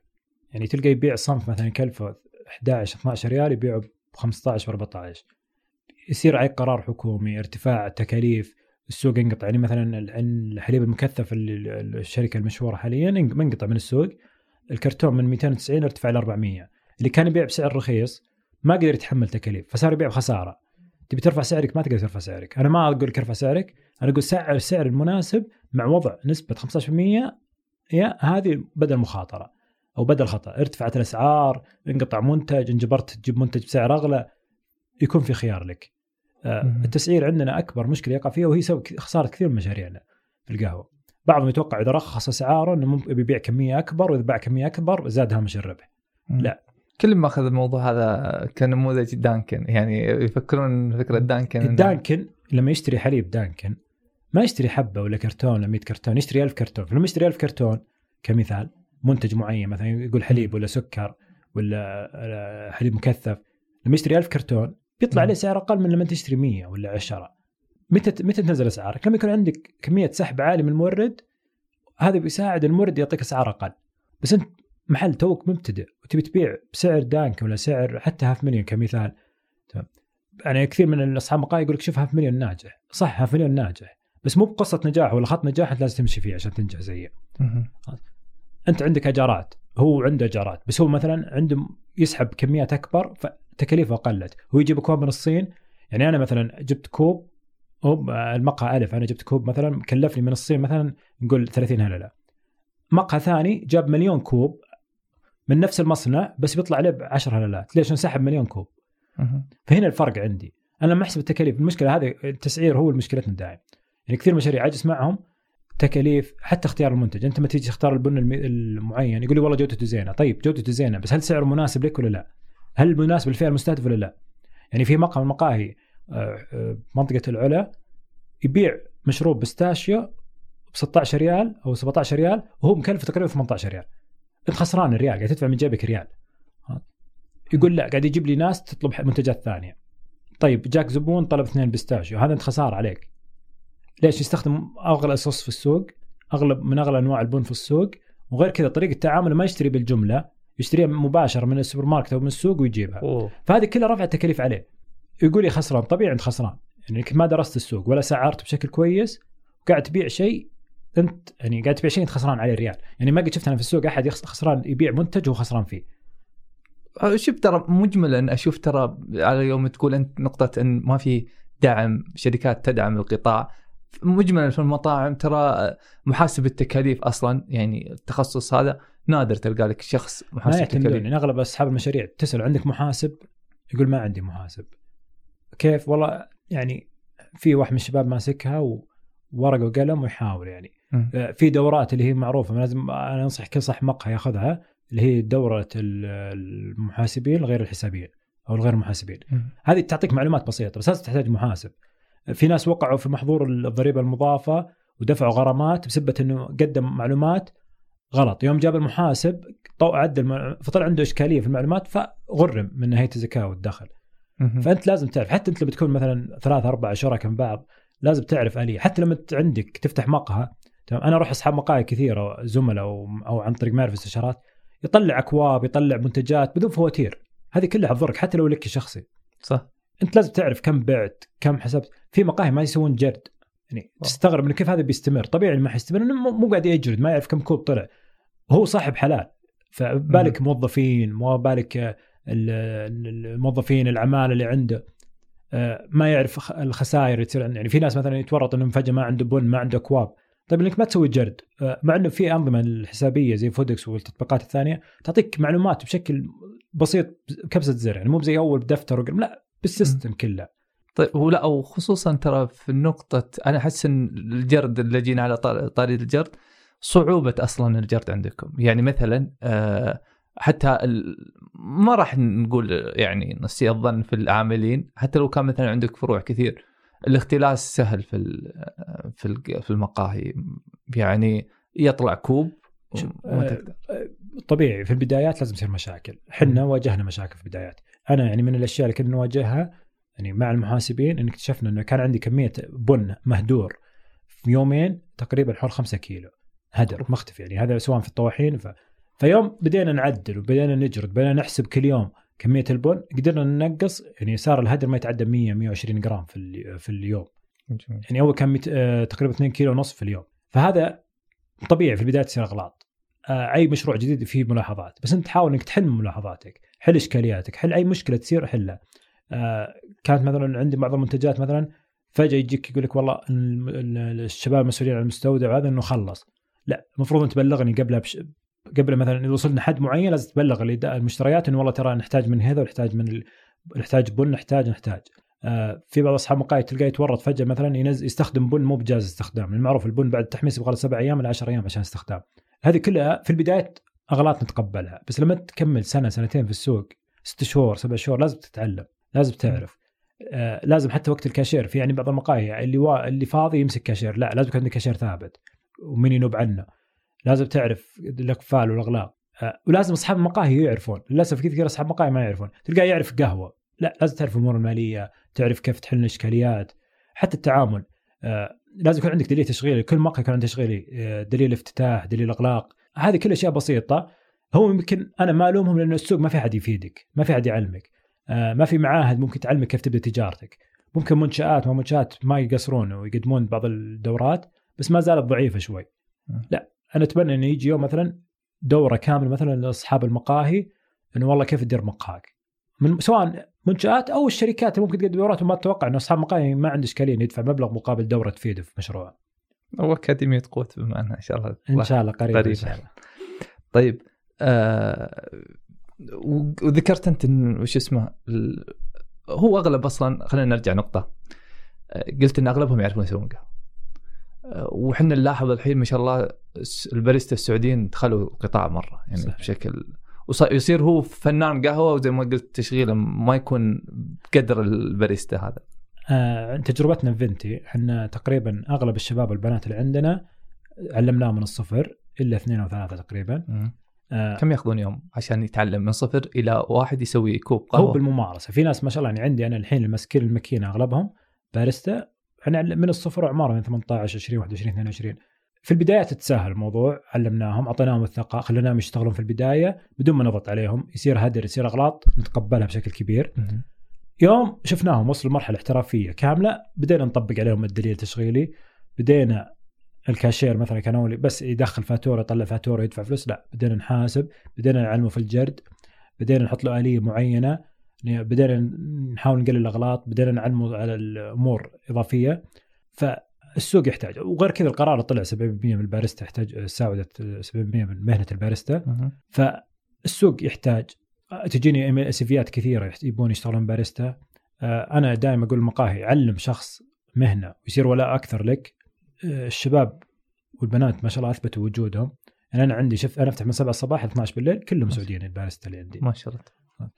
يعني تلقى يبيع صنف مثلا كلفه 11 12 ريال يبيعه ب 15 و 14 يصير عليك قرار حكومي ارتفاع تكاليف السوق ينقطع. يعني مثلا ال- الحليب المكثف الشركة المشهورة حاليا منقطع من السوق. الكرتون من 290 ارتفع ل 400 اللي كان يبيع بسعر رخيص ما قدر يتحمل تكاليف فصار يبيع بخساره تبي ترفع سعرك؟ ما تقدر ترفع سعرك. أنا ما أقول لك ارفع سعرك أنا أقول سعر السعر المناسب مع وضع نسبة 15% يا هذه بدل مخاطرة أو بدل خطأ. ارتفعت الأسعار انقطع منتج انجبرت تجيب منتج بسعر أغلى يكون في خيار لك. آه،. التسعير عندنا أكبر مشكلة يقع فيها وهي سبب خسارة كثير من مشاريعنا في القهوة. بعضهم يتوقع إذا رخص أسعاره إنه بيبيع كمية أكبر وإذا باع كمية أكبر زاد هامش الربح. لا. كل ما أخذ الموضوع هذا كنموذج دانكن يعني يفكرون فكرة دانكن الدانكن لما يشتري حليب دانكن ما يشتري حبة ولا كرتون ولا 100 كرتون يشتري 1000 كرتون فلما يشتري 1000 كرتون كمثال منتج معين مثلا يقول حليب ولا سكر ولا آه، حليب مكثف لما يشتري 1000 كرتون بيطلع. عليه سعر أقل من لما تشتري 100 ولا 10 متى متى تنزل أسعارك؟ لما يكون عندك كمية سحب عالي من المورد هذا بيساعد المورد يعطيك أسعار أقل بس أنت محل توك مبتدئ وتبي تبيع بسعر دانكن ولا سعر حتى Half Million كمثال. تمام. يعني كثير من أصحاب المقاهي يقول لك شوف Half Million ناجح. صح Half Million ناجح. بس مو بقصة نجاح ولا خط نجاح أنت لازم تمشي فيه عشان تنجح زيه. أنت عندك أجارات. هو عنده أجارات. بس هو مثلا عنده يسحب كميات أكبر فتكاليفه قلت. هو يجيب اكواب من الصين. يعني أنا مثلا جبت كوب المقهى ألف. أنا جبت كوب مثلا كلفني من الصين مثلا نقول 30 هللة. مقهى ثاني جاب مليون كوب. من نفس المصنع بس بيطلع عليه ب 10 هللات ليش انسحب مليون كوب. فهنا الفرق عندي. أنا لما أحسب التكاليف. المشكلة هذه التسعير هو مشكلتنا دائم يعني كثير مشاريع أجلس معهم تكاليف حتى اختيار المنتج. أنت ما تيجي تختار البن المعين يقول لي والله جودته زينه طيب جودته زينه بس هل سعره مناسب لك ولا لا؟ هل مناسب للفئة المستهدفة ولا لا؟ يعني في مقهى من المقاهي آه، آه، منطقة العلا يبيع مشروب بستاشيو ب 16 ريال أو 17 ريال وهو مكلف تقريبا 18 ريال. انت خسران الريال قاعد تدفع من جيبك ريال. يقول لا قاعد يجيب لي ناس تطلب منتجات ثانية. طيب جاك زبون طلب اثنين pistachio هذا انت خساره عليك. ليش يستخدم أغلى صوص في السوق أغلب من أغلى أنواع البن في السوق وغير كذا طريقة تعامله ما يشتري بالجملة يشتريها مباشره من السوبر ماركت أو من السوق ويجيبها. أوه. فهذه كلها رفع التكاليف عليه. يقول لي خسران طبيعي انت خسران. يعني ما درست السوق ولا سعرت بشكل كويس وقاعد تبيع شيء انت يعني قاعد تبيع شيء انت خسران عليه ريال. يعني ما قد شفت أنا في السوق أحد خسران يبيع منتج وهو خسران فيه. شوف ترى مجملا أشوف ترى على يوم تقول أنت نقطة أن ما في دعم شركات تدعم القطاع. مجملا في المطاعم ترى محاسب التكاليف أصلا يعني التخصص هذا نادر تلقى لك شخص ما محاسب تكاليف. يعني أغلب أصحاب المشاريع تسأل عندك محاسب يقول ما عندي محاسب. كيف؟ والله يعني في واحد من الشباب ماسكها وورقه وقلم ويحاول يعني مم. آه، في دورات اللي هي معروفة لازم أنا أنصح كل صاحب مقهى ياخذها اللي هي دورة ال- المحاسبين غير الحسابيين أو الغير محاسبين. هذه تعطيك معلومات بسيطة بس تحتاج محاسب في ناس وقعوا في محظور الضريبة المضافة ودفعوا غرامات بسبه إنه قدم معلومات غلط يوم جاب المحاسب طو عدل فطلع عنده إشكالية في المعلومات فغرم من نهايه الزكاة والدخل. فأنت لازم تعرف حتى أنت لما تكون مثلا ثلاث أربع شركاء من بعض لازم تعرف آلية. حتى لما عندك تفتح مقهى تمام؟ أنا أروح أصحاب مقاهي كثيرة زملاء أو, أو عن طريق معرفه استشارات يطلع أكواب يطلع منتجات بدون فواتير. هذه كلها حتضرك حتى لو لك شخصي. صح. أنت لازم تعرف كم بعت كم حسبت. في مقاهي ما يسوون جرد. يعني تستغرب إنه كيف هذا بيستمر. طبيعي ما حيستمر إنه مو- مو قاعد يجرد ما يعرف كم كوب طلع. هو صاحب حلال. فبالك موظفين ما بالك ال- ال- الموظفين العماله اللي عنده. ما يعرف الخسائر تصير. يعني في ناس مثلا يتورط انه فجأة ما عنده بن ما عنده أكواب. طيب إنك ما تسوي جرد آه، مع إنه في أنظمة الحسابية زي Foodics والتطبيقات الثانية تعطيك معلومات بشكل بسيط كبسة زر يعني مو زي أول بدفتر وقلم لا بال system كله. طيب ولا وخصوصا ترى في النقطة أنا أحس إن الجرد اللي جينا على طاري الجرد صعوبة أصلا الجرد عندكم. يعني مثلا آه، حتى ال... ما راح نقول يعني نسيء الظن في العاملين حتى لو كان مثلا عندك فروع كثير. الاختلاس سهل في. في في المقاهي. يعني يطلع كوب وما آه، تقدر. طبيعي. في البدايات لازم يصير مشاكل. حنا مم. واجهنا مشاكل في البدايات. أنا يعني من الأشياء اللي كنا نواجهها يعني مع المحاسبين ان اكتشفنا إنه كان عندي كمية بن مهدور في يومين تقريبا حول 5 كيلو. هدر مختفي. يعني هذا سواء في الطواحين ف... فيوم بدينا نعدل وبدينا نجرد بدينا نحسب كل يوم كمية البن قدرنا ننقص يعني صار الهدر ما يتعدى 100 120 جرام في في اليوم. يعني اول كان مت... آه، تقريبا 2 كيلو ونص في اليوم. فهذا طبيعي في البداية تصير أغلاط. آه، أي مشروع جديد فيه ملاحظات بس أنت تحاول إنك تحل ملاحظاتك حل إشكالياتك حل أي مشكلة تصير حلها. آه، كانت مثلا عندي بعض المنتجات مثلا فجأة يجيك يقول لك والله ال- ال- الشباب المسؤولين عن المستودع هذا إنه خلص. لا المفروض ان تبلغني قبلها بش... قبل مثلا إذا وصلنا حد معين لازم تبلغ المشتريات إنه والله ترى نحتاج من هذا ونحتاج من ال... نحتاج بن نحتاج نحتاج. آه، في بعض أصحاب مقاهي تلقاه يتورط فجأة مثلا ينزل يستخدم بن مو بجاز استخدام. المعروف البن بعد التحميص يبغى له سبع أيام إلى 10 أيام عشان استخدام. هذه كلها في البدايه أغلاط نتقبلها بس لما تكمل سنة سنتين في السوق ست شهور سبع شهور لازم تتعلم لازم تعرف. آه لازم حتى وقت الكاشير. في يعني بعض المقاهي اللي وا... اللي فاضي يمسك كاشير. لا لازم يكون عندك كاشير ثابت. ومن ينوب عنه. لازم تعرف الاقفال والاغلاق آه، ولازم أصحاب المقاهي يعرفون. للأسف كثير أصحاب مقاهي ما يعرفون. تلقاه يعرف قهوة. لا لازم تعرف الأمور المالية تعرف كيف تحل الإشكاليات حتى التعامل. آه، لازم يكون عندك دليل تشغيلي. كل مقهى يكون عنده تشغيلي. آه، دليل افتتاح دليل اغلاق هذه كل أشياء بسيطة. هو يمكن أنا ما ألومهم لأنه السوق ما في حد يفيدك ما في حد يعلمك. ما في معاهد ممكن تعلمك كيف تبدا تجارتك. ممكن منشآت ومنشآت ما يقصرون ويقدمون بعض الدورات بس ما زالت ضعيفة شوي. لا. أنا أتمنى إنه يجي يوم مثلا دورة كاملة مثلا لأصحاب المقاهي إنه والله كيف تدير مقهاك من سواء منشآت أو الشركات اللي ممكن تقدم دورات وما تتوقع إنه أصحاب مقاهي ما عنده إشكالية يدفع مبلغ مقابل دورة تفيده في مشروعه. أو أكاديمية قوت بما انها إن شاء الله إن شاء الله قريب, قريب. إن شاء الله. طيب آه وذكرت أنت وش اسمه هو أغلب أصلا خلينا نرجع نقطة آه، قلت إن أغلبهم يعرفون يسوون قهوة وحنا نلاحظ الحين ما شاء الله الباريستا السعوديين دخلوا قطاع مرة يعني صحيح. بشكل ويصير هو فنان قهوة وزي ما قلت تشغيله ما يكون بقدر الباريستا هذا. آه، تجربتنا في فينتي إحنا تقريبا أغلب الشباب والبنات اللي عندنا علمناهم من الصفر إلا اثنين أو ثلاثة تقريبا. آه كم ياخذون يوم عشان يتعلم من صفر إلى واحد يسوي كوب قهوة؟ هو بالممارسه، في ناس ما شاء الله يعني عندي أنا الحين المسكين الماكينه أغلبهم باريستا إحنا من الصفر وعمارة من 18 20 21 22 في البدايات تسهل الموضوع علمناهم أعطيناهم الثقة خليناهم يشتغلون في البداية بدون ما نضغط عليهم يصير هدر يصير أغلاط نتقبلها بشكل كبير. يوم شفناهم وصلوا لمرحلة احترافية كاملة بدينا نطبق عليهم الدليل التشغيلي بدينا الكاشير مثلا كان اول بس يدخل فاتورة يطلع فاتورة يدفع فلوس لا بدينا نحاسب بدينا نعلمه في الجرد بدينا نحط له آلية معينة بدينا نحاول نقلل الأغلاط بدينا نعلمه على الأمور إضافية فالسوق يحتاج. وغير كذا القرار طلع 70% من الباريستا يحتاج ساعدت 70% من مهنة الباريستا. فالسوق يحتاج. تجيني سيفيات كثيرة يبون يشتغلون باريستا آه، أنا دائما أقول المقاهي علم شخص مهنة ويصير ولاء أكثر لك. آه، الشباب والبنات ما شاء الله أثبتوا وجودهم. يعني أنا عندي شف أنا أفتح من 7 الصباح ل 12 بالليل كلهم سعوديين الباريستا اللي عندي. ما شاء الله.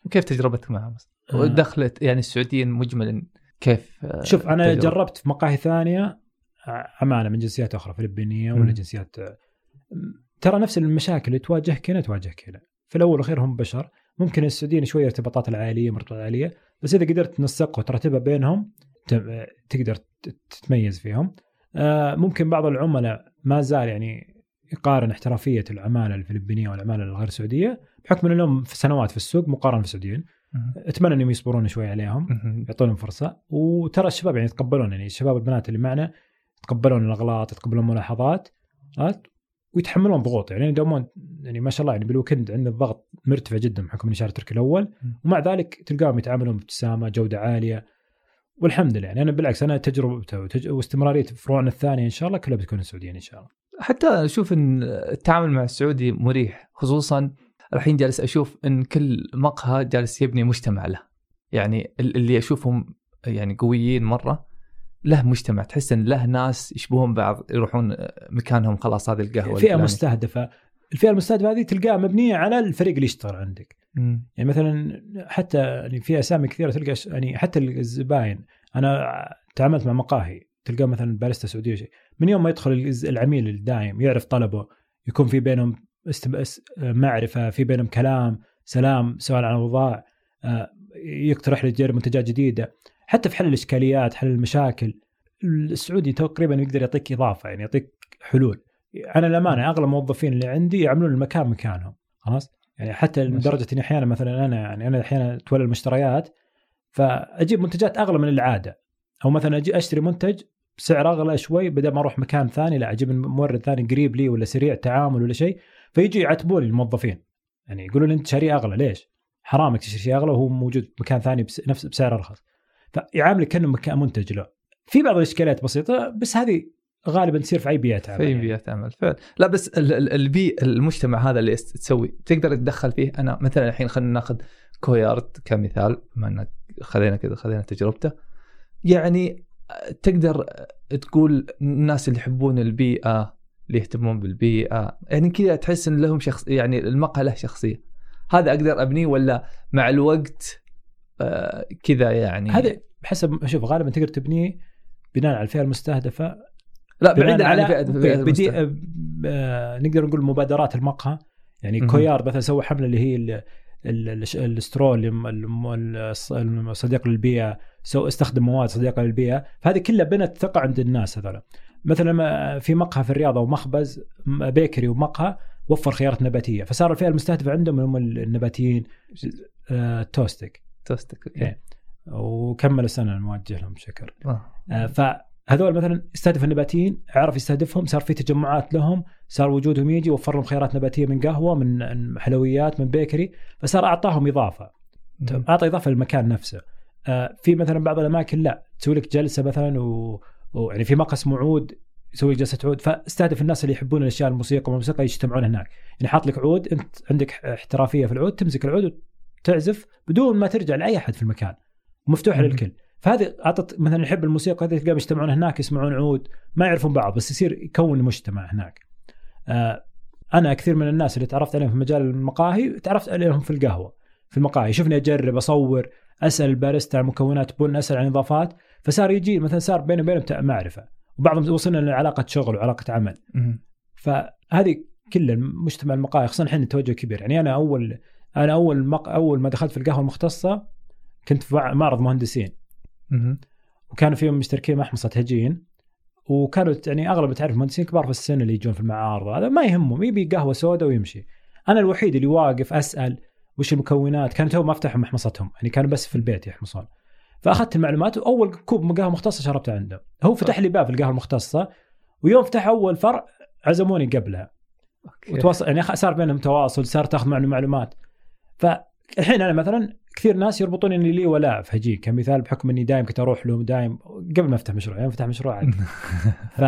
وكيف تجربتك معهم؟ آه. دخلت يعني السعوديين مجملا كيف آه، شوف أنا تجربة. جربت في مقاهي ثانية أمانة من جنسيات أخرى فلبينية ولا جنسيات ترى نفس المشاكل اللي تواجهك هنا تواجهك هنا في الأول والأخير هم بشر ممكن السعوديين شوية ارتباطات العائلية مرتبطات عائليه بس إذا قدرت تنسق وترتبها بينهم تقدر تتميز فيهم آه، ممكن بعض العملاء ما زال يعني يقارن احترافية العمالة الفلبينية والعمالة الغير سعودية بحكم انهم في سنوات في السوق مقارنة بالسعوديين أتمنى إنهم يصبرون شوي عليهم يعطونهم فرصة. وترى الشباب يعني يتقبلون يعني الشباب البنات اللي معنا يتقبلون الأغلاط يتقبلون الملاحظات ويتحملون ضغوط. يعني يدومون يعني ما شاء الله يعني بالويكند عندنا الضغط مرتفع جدا بحكم إني شارع التركي الأول. ومع ذلك تلقاهم يتعاملون بابتسامة جودة عالية. والحمد لله. يعني أنا بالعكس أنا تجربته وتج... واستمرارية فروعنا الثانية إن شاء الله كلها بتكون سعوديه إن شاء الله. حتى أشوف إن التعامل مع السعودي مريح خصوصا الحين جالس أشوف إن كل مقهى جالس يبني مجتمع له. يعني اللي أشوفهم يعني قويين مرة له مجتمع. تحس إن له ناس يشبهون بعض يروحون مكانهم خلاص هذه القهوة فئة مستهدفة. الفئة المستهدفة هذه تلقاها مبنية على الفريق اللي يشتغل عندك. مم. يعني مثلا حتى يعني في أسامي كثيرة تلقى يعني حتى الزباين. أنا تعاملت مع مقاهي تلقى مثلا باريستا سعودية شيء من يوم ما يدخل العميل الدايم يعرف طلبه يكون في بينهم معرفة في بينهم كلام سلام سؤال عن الاوضاع آه، يقترح لي تجرب منتجات جديدة. حتى في حل الإشكاليات حل المشاكل السعودي تقريبا يقدر يعطيك إضافة يعني يعطيك حلول. أنا الأمانة أغلب الموظفين اللي عندي يعملون المكان مكانهم خلاص؟ يعني حتى لدرجة إني أحيانا مثلا أنا يعني أنا أحيانا تولى المشتريات فأجيب منتجات أغلى من العادة. أو مثلا أجي أشتري منتج بسعر أغلى شوي بدل ما أروح مكان ثاني لا أجيب مورد ثاني قريب لي ولا سريع تعامل ولا شيء فيجي يعتبون الموظفين. يعني يقولوا لي أنت شاريه أغلى. ليش؟ حرامك تشتري شيء أغلى وهو موجود مكان ثاني بس نفس بسعر أرخص. فيعاملك كأنه مكان منتج له في بعض الإشكاليات بسيطة بس هذه غالبا تصير في أي بيئة عمل في يعني. بيئة عمل فعلا. لا بس البيئه المجتمع هذا اللي تسوي تقدر تتدخل فيه. أنا مثلا الحين خلينا ناخذ كويارد كمثال بما ان خذينا كذا خذينا تجربته. يعني تقدر تقول الناس اللي يحبون البيئة اللي يهتمون بالبيئة. يعني كذا تحس إن لهم شخص يعني المقهى له شخصية. هذا أقدر أبنيه ولا مع الوقت آه كذا يعني. هذا حسب شوف غالبا تقدر تبنيه بناء على الفئة المستهدفة. لا بعيدا عن الفئة بدي آه، نقدر نقول مبادرات المقهى. يعني. كويار مثلا سوى حملة اللي هي ال- ال- ال- السترو اللي م- الم- الص- الصديق للبيئة سو استخدم مواد صديقة للبيئة. فهذه كلها بنت ثقه عند الناس هذول مثلا في مقهى في الرياض أو مخبز bakery ومقهى وفر خيارات نباتية فصار الفئة المستهدفة عندهم هم النباتيين آه، توستك توستك okay إيه. وكمل السنة نوجه لهم شكر آه. فهذول مثلا استهدف النباتيين عرف يستهدفهم صار في تجمعات لهم صار وجودهم يجي وفر لهم خيارات نباتية من قهوة من حلويات من bakery فصار أعطاهم إضافة مم. أعطى إضافة للمكان نفسه آه، في مثلا بعض الأماكن لا تسوي لك جلسة مثلا و... ويعني في مقهى اسمه عود يسوي جلسة عود. فاستهدف الناس اللي يحبون الأشياء الموسيقى والموسيقى يجتمعون هناك. يعني حاط لك عود أنت عندك احترافية في العود تمسك العود وتعزف بدون ما ترجع لأي أحد في المكان. مفتوحة. للكل. فهذه أعطت مثلا يحب الموسيقى هذه تلقاهم يجتمعون هناك يسمعون عود ما يعرفون بعض بس يصير يكون مجتمع هناك. آه، أنا كثير من الناس اللي تعرفت عليهم في مجال المقاهي تعرفت عليهم في القهوة في المقاهي. شفني أجرب أصور أسأل الباريستا عن مكونات بن أسأل عن إضافات. فصار يجي مثلا صار بيني وبينهم تع- معرفة. وبعضهم وصلنا لعلاقة شغل وعلاقة عمل. فهذه كل مجتمع المقاهي خصوصا الحين توجه كبير. يعني أنا أول أنا أول مق... أول ما دخلت في القهوة المختصة كنت في مع- معرض مهندسين. وكانوا فيهم مشتركين محمصة هجين وكانوا يعني أغلب تعرف المهندسين كبار في السن اللي يجون في المعارض. هذا ما يهمهم يبي قهوة سوداء ويمشي. أنا الوحيد اللي واقف أسأل وش المكونات. كانوا تو ما فتحوا محمصتهم يعني كانوا بس في البيت يحمصون. فأخذت المعلومات وأول كوب قهوة مختصة شربته عنده هو فتح لي باب القهوة المختصة ويوم فتح أول فرع عزموني قبلها. okay. وتواصل يعني صار بينهم تواصل صار تأخذ معنا معلومات. فالحين أنا مثلا كثير ناس يربطون إني لي ولاء في هجين كمثال بحكم إني دايم كنت أروح لهم دايم قبل ما أفتح مشروع يعني أفتح مشروع عادي. ف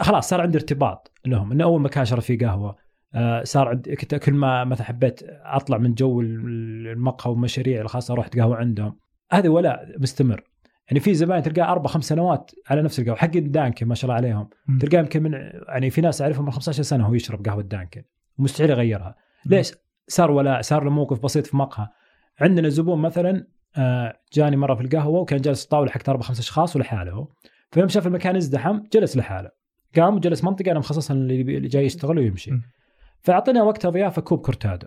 خلاص صار عندي ارتباط لهم. إنه أول مكان شرب فيه قهوة آه، صار كنت كل ما مثلا حبيت أطلع من جو المقهى والمشاريع الخاصة رحت قهوة عندهم. هذا ولاء مستمر. يعني في زباين تلقاه أربع خمس سنوات على نفس القهوة حق دانكن ما شاء الله عليهم. تلقاه يمكن من يعني في ناس أعرفهم من 15 سنة هو يشرب قهوة دانكن ومستحيل يغيرها. ليش؟ صار ولاء صار له موقف بسيط في مقهى. عندنا زبون مثلا آه، جاني مرة في القهوة وكان جالس طاوله حق أربع خمس أشخاص ولحاله. هو فيوم شاف المكان ازدحم جلس لحاله. قام وجلس منطقة أنا مخصصها اللي جاي يشتغل ويمشي. فاعطينا وقتها ضيافة كوب كورتادو.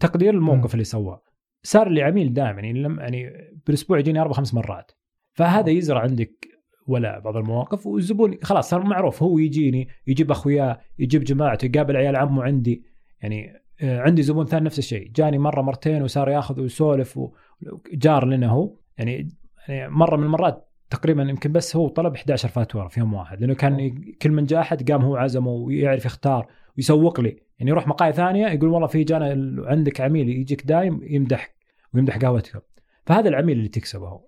تقدير الموقف. اللي سواه. صار لي عميل دائما يعني لم يعني بالأسبوع يجيني أربع خمس مرات. فهذا يزرع عندك ولا بعض المواقف والزبون خلاص صار معروف هو يجيني يجيب اخوياه يجيب جماعته يقابل عيال عمه عندي. يعني آه، عندي زبون ثاني نفس الشيء جاني مرة مرتين وصار ياخذ ويسولف وجار لنا هو. يعني يعني مرة من المرات تقريبا يمكن بس هو طلب 11 فاتورة في يوم واحد لأنه كان كل من جاء أحد قام هو عزمه ويعرف يختار. ويسوق لي. يعني يروح مقاهي ثانية يقول والله في جانا عندك عميل يجيك دايم يمدحك ويمدح قهوتك. فهذا العميل اللي تكسبه هو.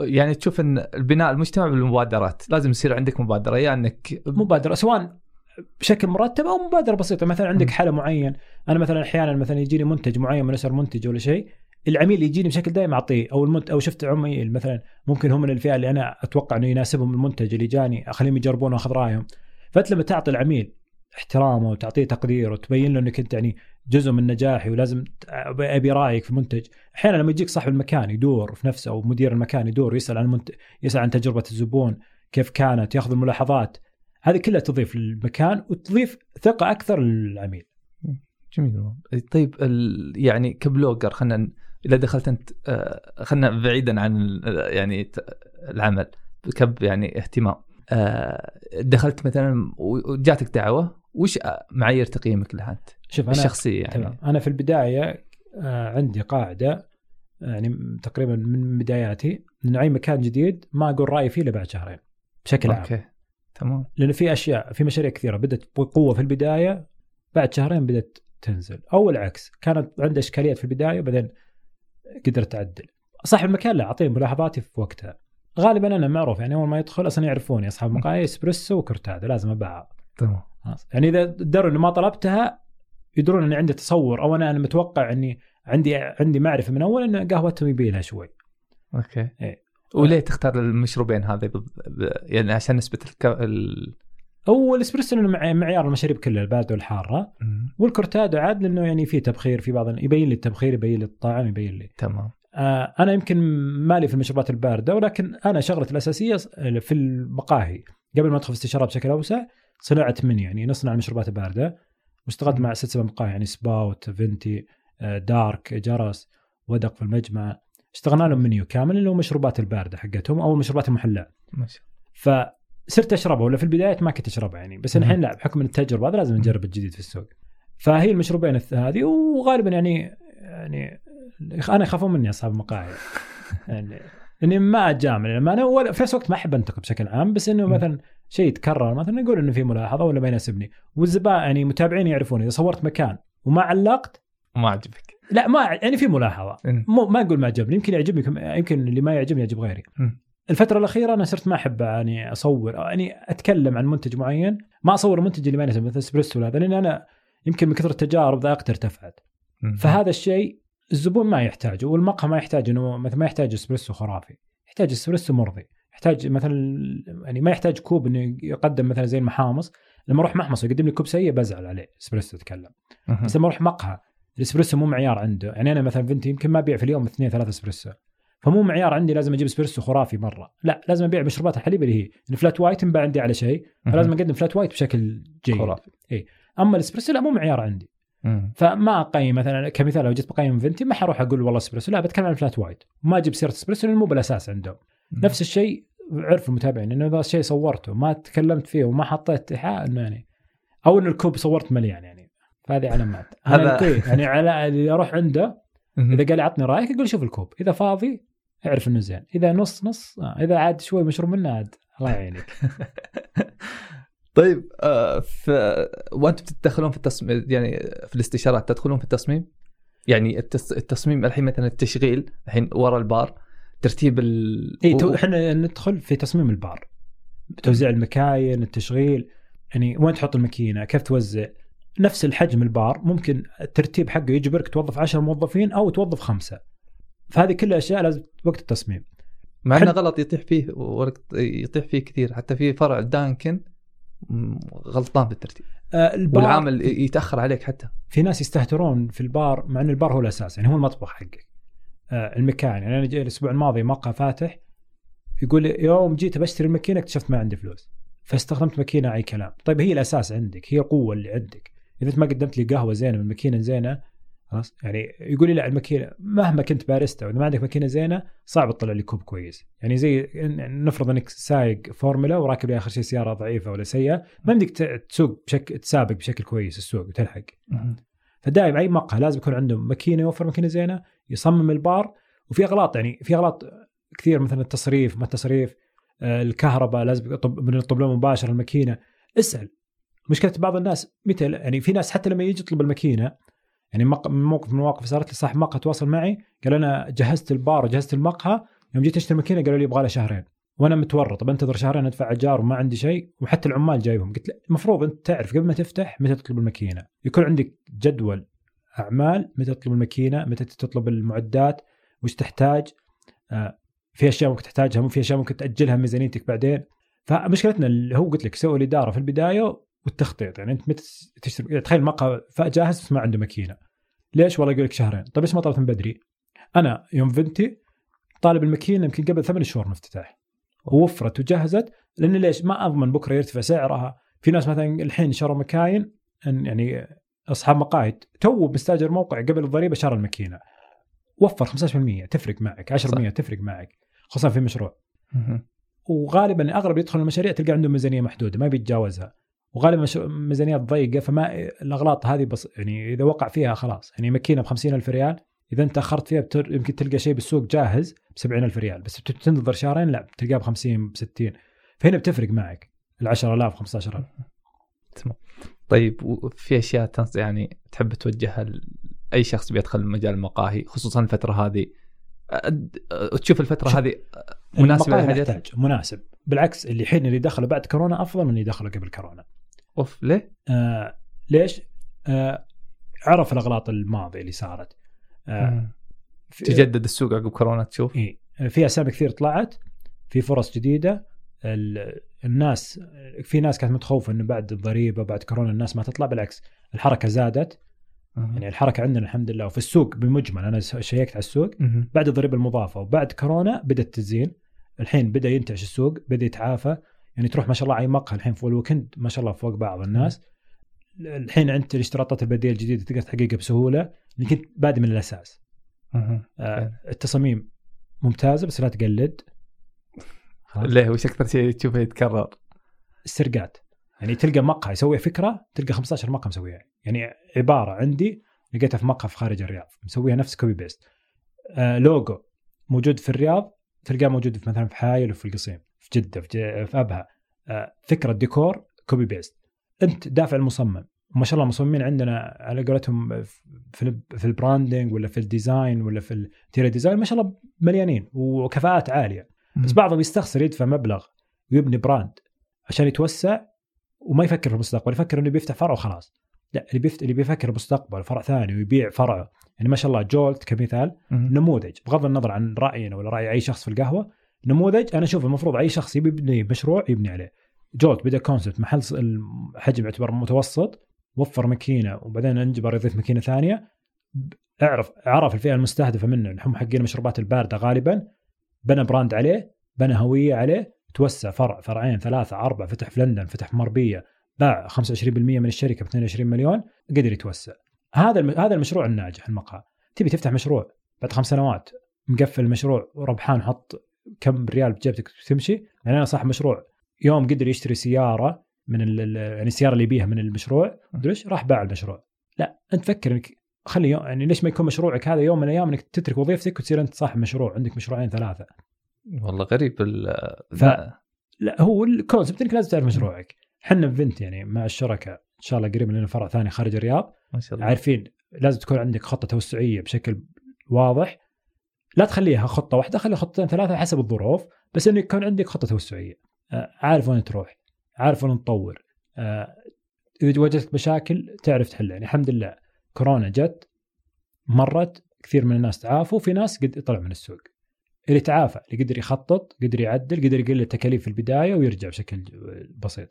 يعني تشوف إن البناء المجتمع بالمبادرات. لازم يصير عندك مبادرة يا إنك مبادرة سواء بشكل مرتب أو مبادرة بسيطة. مثلا عندك. حالة معين أنا مثلا أحيانا مثلا يجيني منتج معين من أسر منتج ولا شيء العميل يجيني بشكل دائم أعطيه. أو المنت أو شفت عميل مثلا ممكن هم من الفئة اللي أنا أتوقع إنه يناسبهم المنتج اللي جاني أخليهم يجربونه وأخذ رأيهم. فأنت لما تعطي العميل احترامه وتعطيه تقدير وتبين له إنك أنت يعني جزء من نجاحي ولازم أبي رأيك في المنتج أحيانا لما يجيك صاحب المكان يدور في نفسه أو مدير المكان يدور ويسال عن المنتج يسأل عن تجربة الزبون كيف كانت يأخذ الملاحظات. هذه كلها تضيف للمكان وتضيف ثقة أكثر للعميل. جميل. طيب ال... يعني كبلوجر خلينا إذا دخلت أنت آه، خلينا بعيدا عن يعني العمل كب يعني اهتمام. آه، دخلت مثلا وجاتك دعوة وش معايير تقييمك لها أنت؟ شوف أنا الشخصية يعني. تمام. أنا في البداية آه، عندي قاعدة يعني تقريبا من بداياتي انه أي مكان جديد ما أقول رأيي فيه إلا بعد شهرين بشكل عام. okay. تمام. لأنه في أشياء في مشاريع كثيرة بدأت بقوة في البداية بعد شهرين بدأت تنزل. أو العكس كانت عنده إشكاليات في البداية بعدين قدرت تعدل صاحب المكان لا أعطيه ملاحظاتي في وقتها. غالبا أنا معروف يعني أول ما يدخل أصلا يعرفوني أصحاب المقاهي اسبريسو وكورتادو لازم اطلبها تمام. خلاص. يعني إذا دروا اني ما طلبتها يدرون إني عندي تصور أو أنا أنا متوقع إني عندي عندي معرفة من أول إن قهوتهم يبي لها شوي. okay. إيه. وليه تختار المشروبين هذه بال... ب... يعني عشان نسبة الك... ال... هو الإسبريسو لأنه مع- معيار المشاريب كلها البارده والحارة. والكورتادو عاد لأنه يعني في تبخير في بعض يبين لي التبخير يبين لي الطعم يبين لي. تمام. آه أنا يمكن مالي في المشروبات الباردة ولكن أنا شغلتي الأساسية في المقاهي. قبل ما أدخل في استشارات بشكل أوسع صناعه من يعني نصنع المشروبات البارده واشتغلت. مع ست سبع مقاهي يعني سباوت فينتي آه، دارك جرس ودق في المجمع. اشتغلنا لهم منيو كامل اللي هو المشروبات الباردة حقتهم أو المشروبات المحلاه ما شاء فصرت أشربها ولا في البدايات ما كنت أشربها يعني بس. الحين لا بحكم التجربة هذا لازم نجرب الجديد في السوق. فهي المشروبين هذه وغالبا يعني يعني أنا يخافون مني أصحاب المقاهي. يعني إني ما أتجامل لما أنا ولا في نفس الوقت ما أحب أنتقد بشكل عام بس إنه. مثلا شيء يتكرر مثلا نقول إنه في ملاحظة ولا ما يناسبني والزبائن يعني متابعين يعرفون إذا صورت مكان وما علقت ما عجبك لا ما يعني في ملاحظة. مو ما أقول ما عجبني يمكن يعجبني يمكن اللي ما يعجبني يعجب غيري مم. الفترة الأخيرة أنا صرت ما أحب يعني أصور يعني أتكلم عن منتج معين ما أصور المنتج اللي ما يناسب مثل إسبريسو هذا لأن أنا يمكن من كثر التجارب ذائقتي ارتفعت. فهذا الشيء الزبون ما يحتاجه والمقهى ما يحتاج إنه مثلا ما يحتاج إسبريسو خرافي يحتاج إسبريسو مرضي يحتاج مثلا يعني ما يحتاج كوب إنه يقدم مثلا زي المحامص لما أروح محمص ويقدم لي كوب سيء بزعل عليه إسبريسو اتكلم مهم. بس لما أروح مقهى الإسبريسو مو معيار عنده يعني أنا مثلا فنتي يمكن ما أبيع في اليوم اثنين ثلاثة إسبريسو فمو معيار عندي لازم أجيب إسبريسو خرافي مرة. لا لازم أبيع مشروبات الحليب اللي هي ال flat white ينباع عندي على شيء فلازم. أقدم flat white بشكل جيد. خرافي. أما الإسبريسو لا مو معيار عندي. مم. فما أقيم مثلا كمثال لو جيت بقيم فنتي ما حروح أقول والله إسبريسو لا بتكلم عن flat white ما أجيب سيرة إسبريسو لأنه مو بالأساس عندهم. نفس الشيء عرف المتابعين إنه إذا الشيء صورته ما تكلمت فيه وما حطيت إيحاء إنه يعني أو انه الكوب صورت مليان يعني. فهذه علامات. هذا- هذا يعني على اللي أروح عنده. إذا قال عطني رأيك أقول شوف الكوب. إذا فاضي اعرف إنه زين. إذا نص نص. آه. إذا عاد شوي مشروب منه عاد الله يعينك. طيب آه ف... وأنتم تدخلون في التصميم يعني في الاستشارات تدخلون في التصميم؟ يعني التص... التصميم الحين مثلا التشغيل الحين ورا البار ترتيب ال اي تو- إحنا ندخل في تصميم البار توزيع المكاين التشغيل يعني وين تحط الماكينة كيف توزع نفس الحجم البار ممكن الترتيب حقه يجبرك توظف 10 موظفين أو توظف خمسة. فهذه كلها أشياء لازم وقت التصميم. مع إنه حل- غلط يطيح فيه ورق يطيح فيه كثير حتى في فرع دانكن غلطان في الترتيب آه البار والعامل يتأخر عليك حتى. في ناس يستهترون في البار مع إن البار هو الأساس يعني هو المطبخ حقك. آه المكان يعني أنا جاي الأسبوع الماضي مقهى فاتح يقول يوم جيت بشتري الماكينة اكتشفت ما عندي فلوس. فاستخدمت ماكينة أي كلام. طيب هي الأساس عندك هي القوة اللي عندك. إذا أنت ما قدمت لي قهوة زينة من ماكينة زينة خلاص؟ يعني يقول لي لا الماكينة مهما كنت باريستا وإذا ما عندك ماكينة زينة صعب تطلع لي كوب كويس. يعني زي نفرض إنك سايق فورمولا وراكب لي آخر شيء سيارة ضعيفة ولا سيئة ما عندك تسوق بشكل تسابق بشكل كويس السوق وتلحق. فدائما أي مقهى لازم يكون عنده ماكينة يوفر ماكينة زينة يصمم البار وفي أغلاط يعني في أغلاط كثير مثلا التصريف ما التصريف آه، الكهرباء لازم من يطلب له مباشرة الماكينة. اسأل. مشكلة بعض الناس متى يعني في ناس حتى لما يجي يطلب الماكينة يعني من موقف من المواقف صارت لي صاحب مقهى تواصل معي قال أنا جهزت البار وجهزت المقهى يوم جيت أشتري ماكينة قالوا لي يبغى لها شهرين. وأنا متورط بنتظر شهرين أدفع إيجار وما عندي شيء وحتى العمال جايبهم. قلت له المفروض أنت تعرف قبل ما تفتح متى تطلب الماكينة. يكون عندك جدول أعمال متى تطلب الماكينة متى تطلب المعدات وش تحتاج. آه، في أشياء ممكن تحتاجها مو في أشياء ممكن تأجلها ميزانيتك بعدين. فمشكلتنا اللي هو قلت لك سووا الإدارة في البداية والتخطيط. يعني أنت متى تشتري تخيل مقهى جاهز بس ما عنده ماكينة. ليش؟ والله يقول لك شهرين. طيب ليش ما طلبت من بدري؟ أنا يوم فنتي طالب الماكينة يمكن قبل ثمان شهور من افتتاح ووفرت وجهزت لأن ليش؟ ما أضمن بكرة يرتفع سعرها. في ناس مثلا الحين شروا مكاين يعني أصحاب مقاهي تو مستأجر موقع قبل الضريبة شرى الماكينة. وفر 15% تفرق معك. 10% صح. تفرق معك. خصوصا في مشروع. وغالبا أغلب اللي يدخل المشاريع تلقى عندهم ميزانية محدودة ما بيتجاوزها. وغالبا ميزانيات ضيقه فما الأغلاط هذه بس يعني إذا وقع فيها خلاص. يعني ماكينة ب ألف ريال إذا أنت أخرت فيها بتر... يمكن تلقى شيء بالسوق جاهز ب ألف ريال بس تنتظر شهرين لا تلقاه ب 50 ب 60 فهنا بتفرق معك ال 10000 15000 تمام. طيب وفي أشياء تنص يعني تحب توجهها لاي شخص بيدخل مجال المقاهي خصوصا الفترة هذه؟ أد- تشوف الفترة شوف، هذه مناسبة المقاهي مناسب. بالعكس اللي الحين اللي دخلوا بعد كورونا أفضل من اللي دخلوا قبل كورونا. أوف ليه؟ آه ليش؟ آه عرف الأغلاط الماضية اللي صارت. آه تجدد السوق عقب كورونا تشوف؟ اي في أسامي كثير طلعت في فرص جديدة. ال- الناس في ناس كانت متخوفة إنه بعد الضريبه بعد كورونا الناس ما تطلع بالعكس الحركة زادت. يعني الحركة عندنا الحمد لله وفي السوق بمجمل أنا شيكت على السوق. مهم. بعد الضريبة المضافة وبعد كورونا بدأت تزين. الحين بدأ ينتعش السوق بدأ يتعافى. يعني تروح ما شاء الله أي مقهى الحين فوق ال weekend ما شاء الله فوق بعض الناس. الحين انت الاشتراطات البديلة الجديدة تقدر تحققها بسهولة لانك انت بادئ من الأساس. آه التصاميم ممتازة بس لا تقلد. ليه؟ وش أكثر شيء تشوفه يتكرر؟ السرقات. يعني تلقى مقهى يسوي فكرة تلقى 15 مقهى مسويها. يعني عبارة عندي لقيتها في مقهى في خارج الرياض مسويها نفس copy paste آه لوجو موجود في الرياض تلقاه موجود في مثلا في حايل وفي القصيم. في جدة في. في أبها. آه فكرة ديكور copy paste أنت دافع المصمم. ما شاء الله المصممين عندنا على قولتهم في في ال branding ولا في ال design ولا في ال interior design ما شاء الله مليانين وكفاءات عالية. بس بعضهم يستخسر يدفع مبلغ ويبني brand عشان يتوسع وما يفكر في المستقبل يفكر إنه بيفتح فرع وخلاص. لا اللي بيفت... اللي بيفكر بالمستقبل فرع ثاني ويبيع فرعه يعني ما شاء الله جولت كمثال. نموذج بغض النظر عن رأينا ولا رأي أي شخص في القهوة. نموذج أنا أشوف المفروض أي شخص يبي يبني مشروع يبني عليه. جولت بدأ concept محل الحجم يعتبر متوسط وفر ماكينة وبعدين أنجبر يضيف ماكينة ثانية. اعرف عرف الفئة المستهدفة منه اللي هم حقين المشروبات الباردة غالبا. بنى براند عليه بنى هوية عليه توسع فرع فرعين ثلاثة أربعة فتح في لندن فتح في مربية باع 25% من الشركة ب 22 مليون قدر يتوسع. هذا. هذا المشروع الناجح المقهى. تبي تفتح مشروع بعد خمس سنوات مقفل المشروع وربحان حط كم ريال بجيبتك تمشي؟ يعني أنا صاحب مشروع. يوم قدر يشتري سيارة من يعني السيارة اللي يبيها من المشروع مدري إيش؟ راح باع المشروع. لا أنت فكر إنك خلي يوم يعني ليش ما يكون مشروعك هذا يوم من الأيام إنك تترك وظيفتك وتصير أنت صاحب مشروع عندك مشروعين ثلاثة. والله غريب ال ف- لا. هو الكونسبت إنك لازم تعرف مشروعك. إحنا في فينت يعني مع الشركاء إن شاء الله قريب لنا فرع ثاني خارج الرياض. ما شاء الله. عارفين لازم تكون عندك خطة توسعية بشكل واضح. لا تخليها خطة واحدة خليها خطتين ثلاثة حسب الظروف بس إنه يكون عندك خطة توسعية. آه، عارف وين تروح عارف وين تطور. آه، إذا واجهتك مشاكل تعرف تحلها يعني الحمد لله كورونا جت مرت كثير من الناس تعافوا في ناس قد طلع من السوق. اللي تعافى اللي قدر يخطط قدر يعدل قدر يقلل التكاليف في البداية ويرجع بشكل بسيط.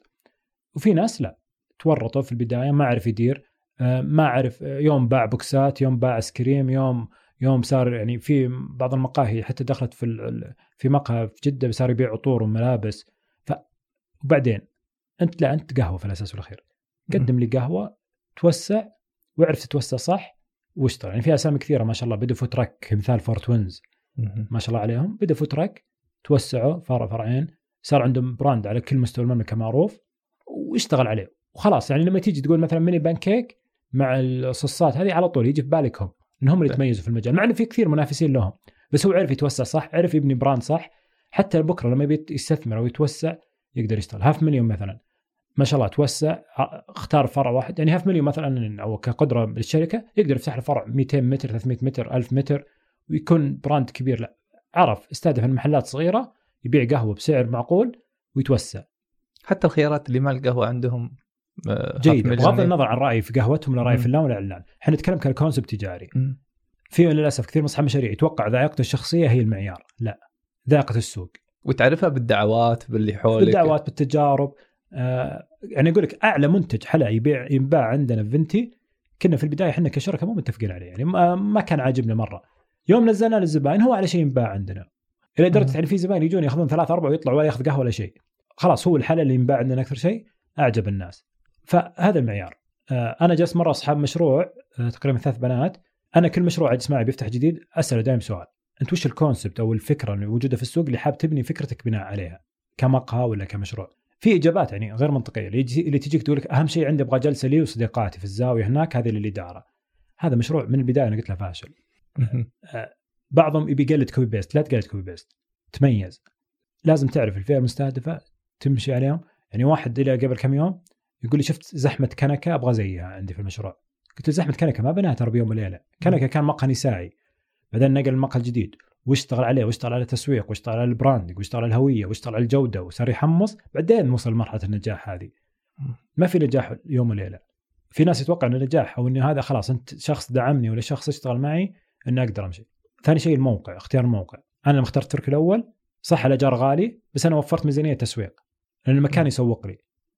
وفي ناس لا تورطوا في البداية ما عرف يدير آه، ما عرف يوم باع بوكسات يوم باع آيس كريم يوم يوم صار يعني في بعض المقاهي حتى دخلت في في مقهى في جدة صار يبيع عطور وملابس. ف وبعدين انت لا أنت قهوة في الأساس والأخير. قدم لي قهوة توسع واعرف تتوسع صح واشتغل. يعني في أسامي كثيرة ما شاء الله. بدوا food truck مثال فور توينز. مهم. ما شاء الله عليهم. بدوا food truck توسعوا فرع فرعين. صار عندهم brand على كل مستوى المملكة معروف واشتغل عليه. وخلاص يعني لما تيجي تقول مثلا mini pancake مع الصوصات هذه على طول يجي في بالك هم إنهم اللي. يتميزوا في المجال مع إنه في كثير منافسين لهم بس هو عرف يتوسع صح؟ عرف يبني brand صح؟ حتى بكرة لما يبي يستثمر أو يتوسع يقدر يشتغل. هاف مليون مثلا. ما شاء الله توسع اختار فرع واحد. يعني هاف مليون مثلا أو كقدرة للشركة يقدر يفتح له فرع 200 متر 300 متر 1000 متر ويكون brand كبير. لا عرف استهدف المحلات صغيرة يبيع قهوة بسعر معقول ويتوسع. حتى الخيارات اللي ما القهوه عندهم جيد هاف بغض. النظر عن رايي في قهوتهم ولا رايي. في اللون ولا الإعلان. إحنا نتكلم ك concept تجاري. في للأسف كثير من أصحاب المشاريع يتوقع ذائقته الشخصية هي المعيار. لا ذائقة السوق. وتعرفها بالدعوات باللي حولك. بالدعوات بالتجارب. آه يعني أقول لك أعلى منتج حلا يبيع ينباع عندنا في فينتي كنا في البداية إحنا كشركة مو متفقين عليه. يعني ما, كان عاجبنا مرة. يوم نزلنا للزبائن هو على شيء ينباع عندنا. إلى درجة. يعني في زبائن يجون ياخذون ثلاث أربع ويطلعوا ولا ياخذ قهوة ولا شيء. خلاص هو الحلا اللي ينباع عندنا أكثر شيء أعجب الناس. فهذا المعيار. آه أنا جالس مرة أصحاب مشروع آه تقريبا ثلاث بنات. أنا كل مشروع اجلس معي بيفتح جديد أسأله دائما سؤال. أنت وش ال concept أو الفكرة اللي موجودة في السوق اللي حاب تبني فكرتك بناء عليها؟ كمقهى ولا كمشروع؟ في إجابات يعني غير منطقية. اللي, تجيك تقول لك أهم شيء عندي أبغى جلسة لي وصديقاتي في الزاوية هناك هذه الإدارة. هذا مشروع من البداية أنا قلت له فاشل. مهم. بعضهم يبي يقلد copy paste لا تقلد copy paste تميز. لازم تعرف الفئة المستهدفة تمشي عليهم. يعني واحد إلى قبل كم يوم يقول لي شفت زحمة كنكة؟ أبغى زيها عندي في المشروع. قلت له زحمة كنكة ما بناها ترى بيوم وليلة. كنكة كان مقهى نسائي. بعدين نقل المقهى الجديد. واشتغل عليه؟ واشتغل على التسويق؟ واشتغل على البراندنج واشتغل على الهوية؟ واشتغل على الجودة؟ وصار يحمص. بعدين وصل لمرحله النجاح هذه. ما في نجاح يوم وليلة. في ناس يتوقع إن النجاح أو ان هذا خلاص أنت شخص دعمني ولا شخص اشتغل معي ان أقدر أمشي. ثاني شيء الموقع اختيار الموقع. أنا لما اخترت تركي الأول صح الايجار غالي بس أنا وفرت ميزانية تسويق لأن المكان يسوق لي.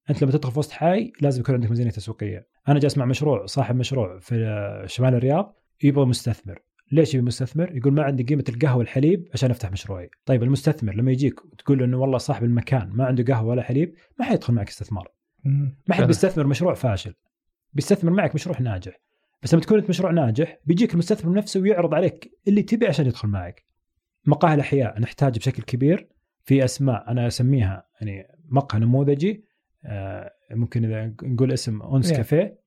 أنت لما تدخل في وسط حي لازم يكون عندك ميزانية تسويقية أنا جالس مع مشروع صاحب مشروع في شمال الرياض يبغى مستثمر ليش يبي مستثمر؟ يقول ما عندي قيمة القهوة والحليب عشان أفتح مشروعي. طيب المستثمر لما يجيك وتقول له إنه والله صاحب المكان ما عنده قهوة ولا حليب ما حيدخل معك استثمار. ما حد بيستثمر مشروع فاشل. بيستثمر معك مشروع ناجح. بس لما تكون أنت مشروع ناجح بيجيك المستثمر نفسه ويعرض عليك اللي تبي عشان يدخل معك. مقاهي الأحياء نحتاج بشكل كبير في أسماء أنا أسميها يعني مقهى نموذجي ممكن إذا نقول اسم أونس Yeah. كافيه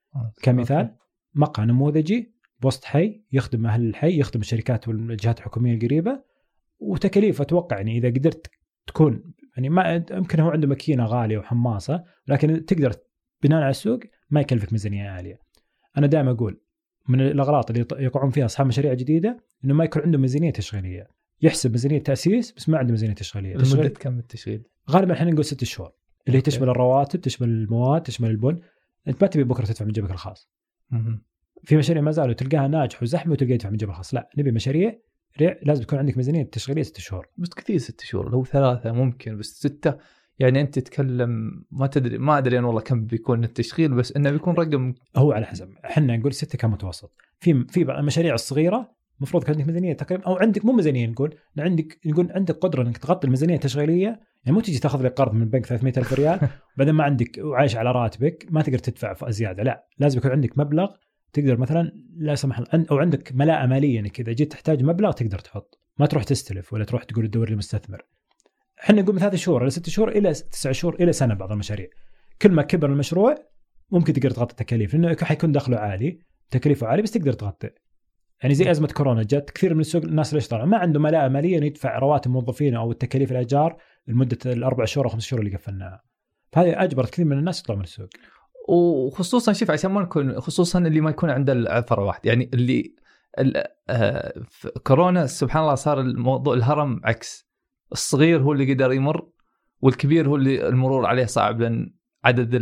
كمثال مقهى نموذجي بوسط حي يخدم أهل الحي يخدم الشركات والجهات الحكومية القريبة وتكاليف أتوقع يعني إذا قدرت تكون يعني ما يمكن هو عنده ماكينة غالية وحماصة لكن تقدر بناء على السوق ما يكلفك ميزانية عالية. أنا دائما أقول من الاغلاط اللي يقعون فيها أصحاب مشاريع جديدة إنه ما يكون عنده ميزانية تشغيلية. يحسب ميزانية تأسيس بس ما عنده ميزانية تشغيلية. لمدة كم التشغيل؟ غالبا إحنا نقول ست شهور اللي هي. تشمل الرواتب تشمل المواد تشمل البن. أنت ما تبي بكرة تدفع من جيبك الخاص. في مشاريع ما زالوا تلقاها ناجح وزحمة وتلقى يدفع من جيبه الخاص. لا نبي مشاريع ريع- لازم تكون عندك ميزانية تشغيلية ست شهور. بس كثير ست شهور لو ثلاثة ممكن بس ستة. يعني أنت تتكلم ما تدري ما أدري أنا والله كم بيكون التشغيل بس إنه بيكون رقم هو على حسب. إحنا نقول ستة كمتوسط. في في بعض المشاريع الصغيرة المفروض يكون عندك ميزانية تقريبا أو عندك مو ميزانية نقول عندك نقول عندك قدرة إنك تغطي الميزانية التشغيلية. يعني مو تجي تاخذ لك قرض من البنك 300 ألف ريال بعدين ما عندك وعايش على راتبك ما تقدر تدفع زيادة لا. لازم يكون عندك مبلغ تقدر مثلا لا سمح الله أو عندك ملاءة ماليه إنك إذا جيت تحتاج مبلغ تقدر تحط. ما تروح تستلف ولا تروح تقول تدور لمستثمر إحنا نقول من ثلاث شهور إلى ست شهور إلى تسع شهور إلى سنة بعض المشاريع. كل ما كبر المشروع ممكن تقدر تغطي التكاليف لأنه حيكون دخله عالي تكلفه عالي بس تقدر تغطي. يعني زي أزمة كورونا جت كثير من السوق الناس ليش طلعوا؟ ما عنده ملاءه ماليه انه يدفع رواتب موظفينه أو التكاليف الايجار لمدة الأربع شهور أو خمس شهور اللي قفلناها. فهذه أجبرت كثير من الناس يطلعوا من السوق. وخصوصا شوف عشان ما نكون خصوصا اللي ما يكون عنده العثرة واحد. يعني اللي ال- آه، في كورونا سبحان الله صار الموضوع الهرم عكس. الصغير هو اللي قدر يمر والكبير هو اللي المرور عليه صعب لأن عدد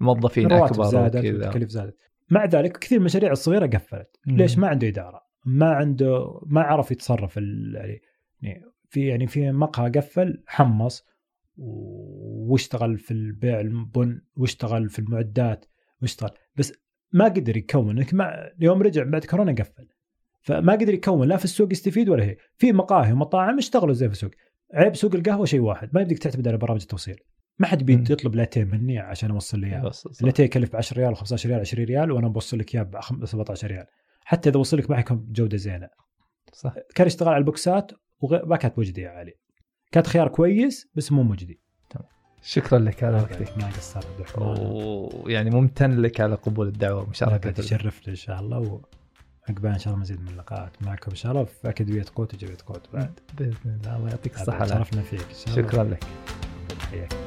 الموظفين أكبر زادت والتكاليف زادت. مع ذلك كثير من المشاريع الصغيرة قفلت. ليش؟ ما عنده إدارة. ما عنده ما عرف يتصرف ال- يعني يعني في يعني في مقهى قفل حمص واشتغل في البيع البن واشتغل في المعدات واشتغل. بس ما قدر يكون ما يوم رجع بعد كورونا قفل. فما قدر يكون لا في السوق يستفيد ولا هي. في مقاهي ومطاعم اشتغلوا زي في السوق. عيب سوق القهوة شيء واحد. ما يبدك تعتمد على برامج التوصيل. ما حد. بيطلب لاتيه مني عشان اوصل لي إياه. اللاتيه يكلف ب 10 ريال و15 ريال 20 ريال وأنا بوصل لك إياه ب 17 ريال. حتى إذا وصل لك ما حيكون بجوده زينة. صح. كان يشتغل على البوكسات وما كانت مجدية عالي كانت خيار كويس بس مو مجدي. شكرا لك على وقتك. ما قصرت عبد الرحمن. ويعني ممتن لك على قبول الدعوة ومشاركة تشرفت إن شاء الله وعقبال إن شاء الله مزيد من اللقاءات. معكم إن شاء الله في اكاديميه قوت وجبهه قوت بعد. بإذن الله الله يعطيك الصحة. شرفنا فيك إن شاء الله. شكرا لك. حياك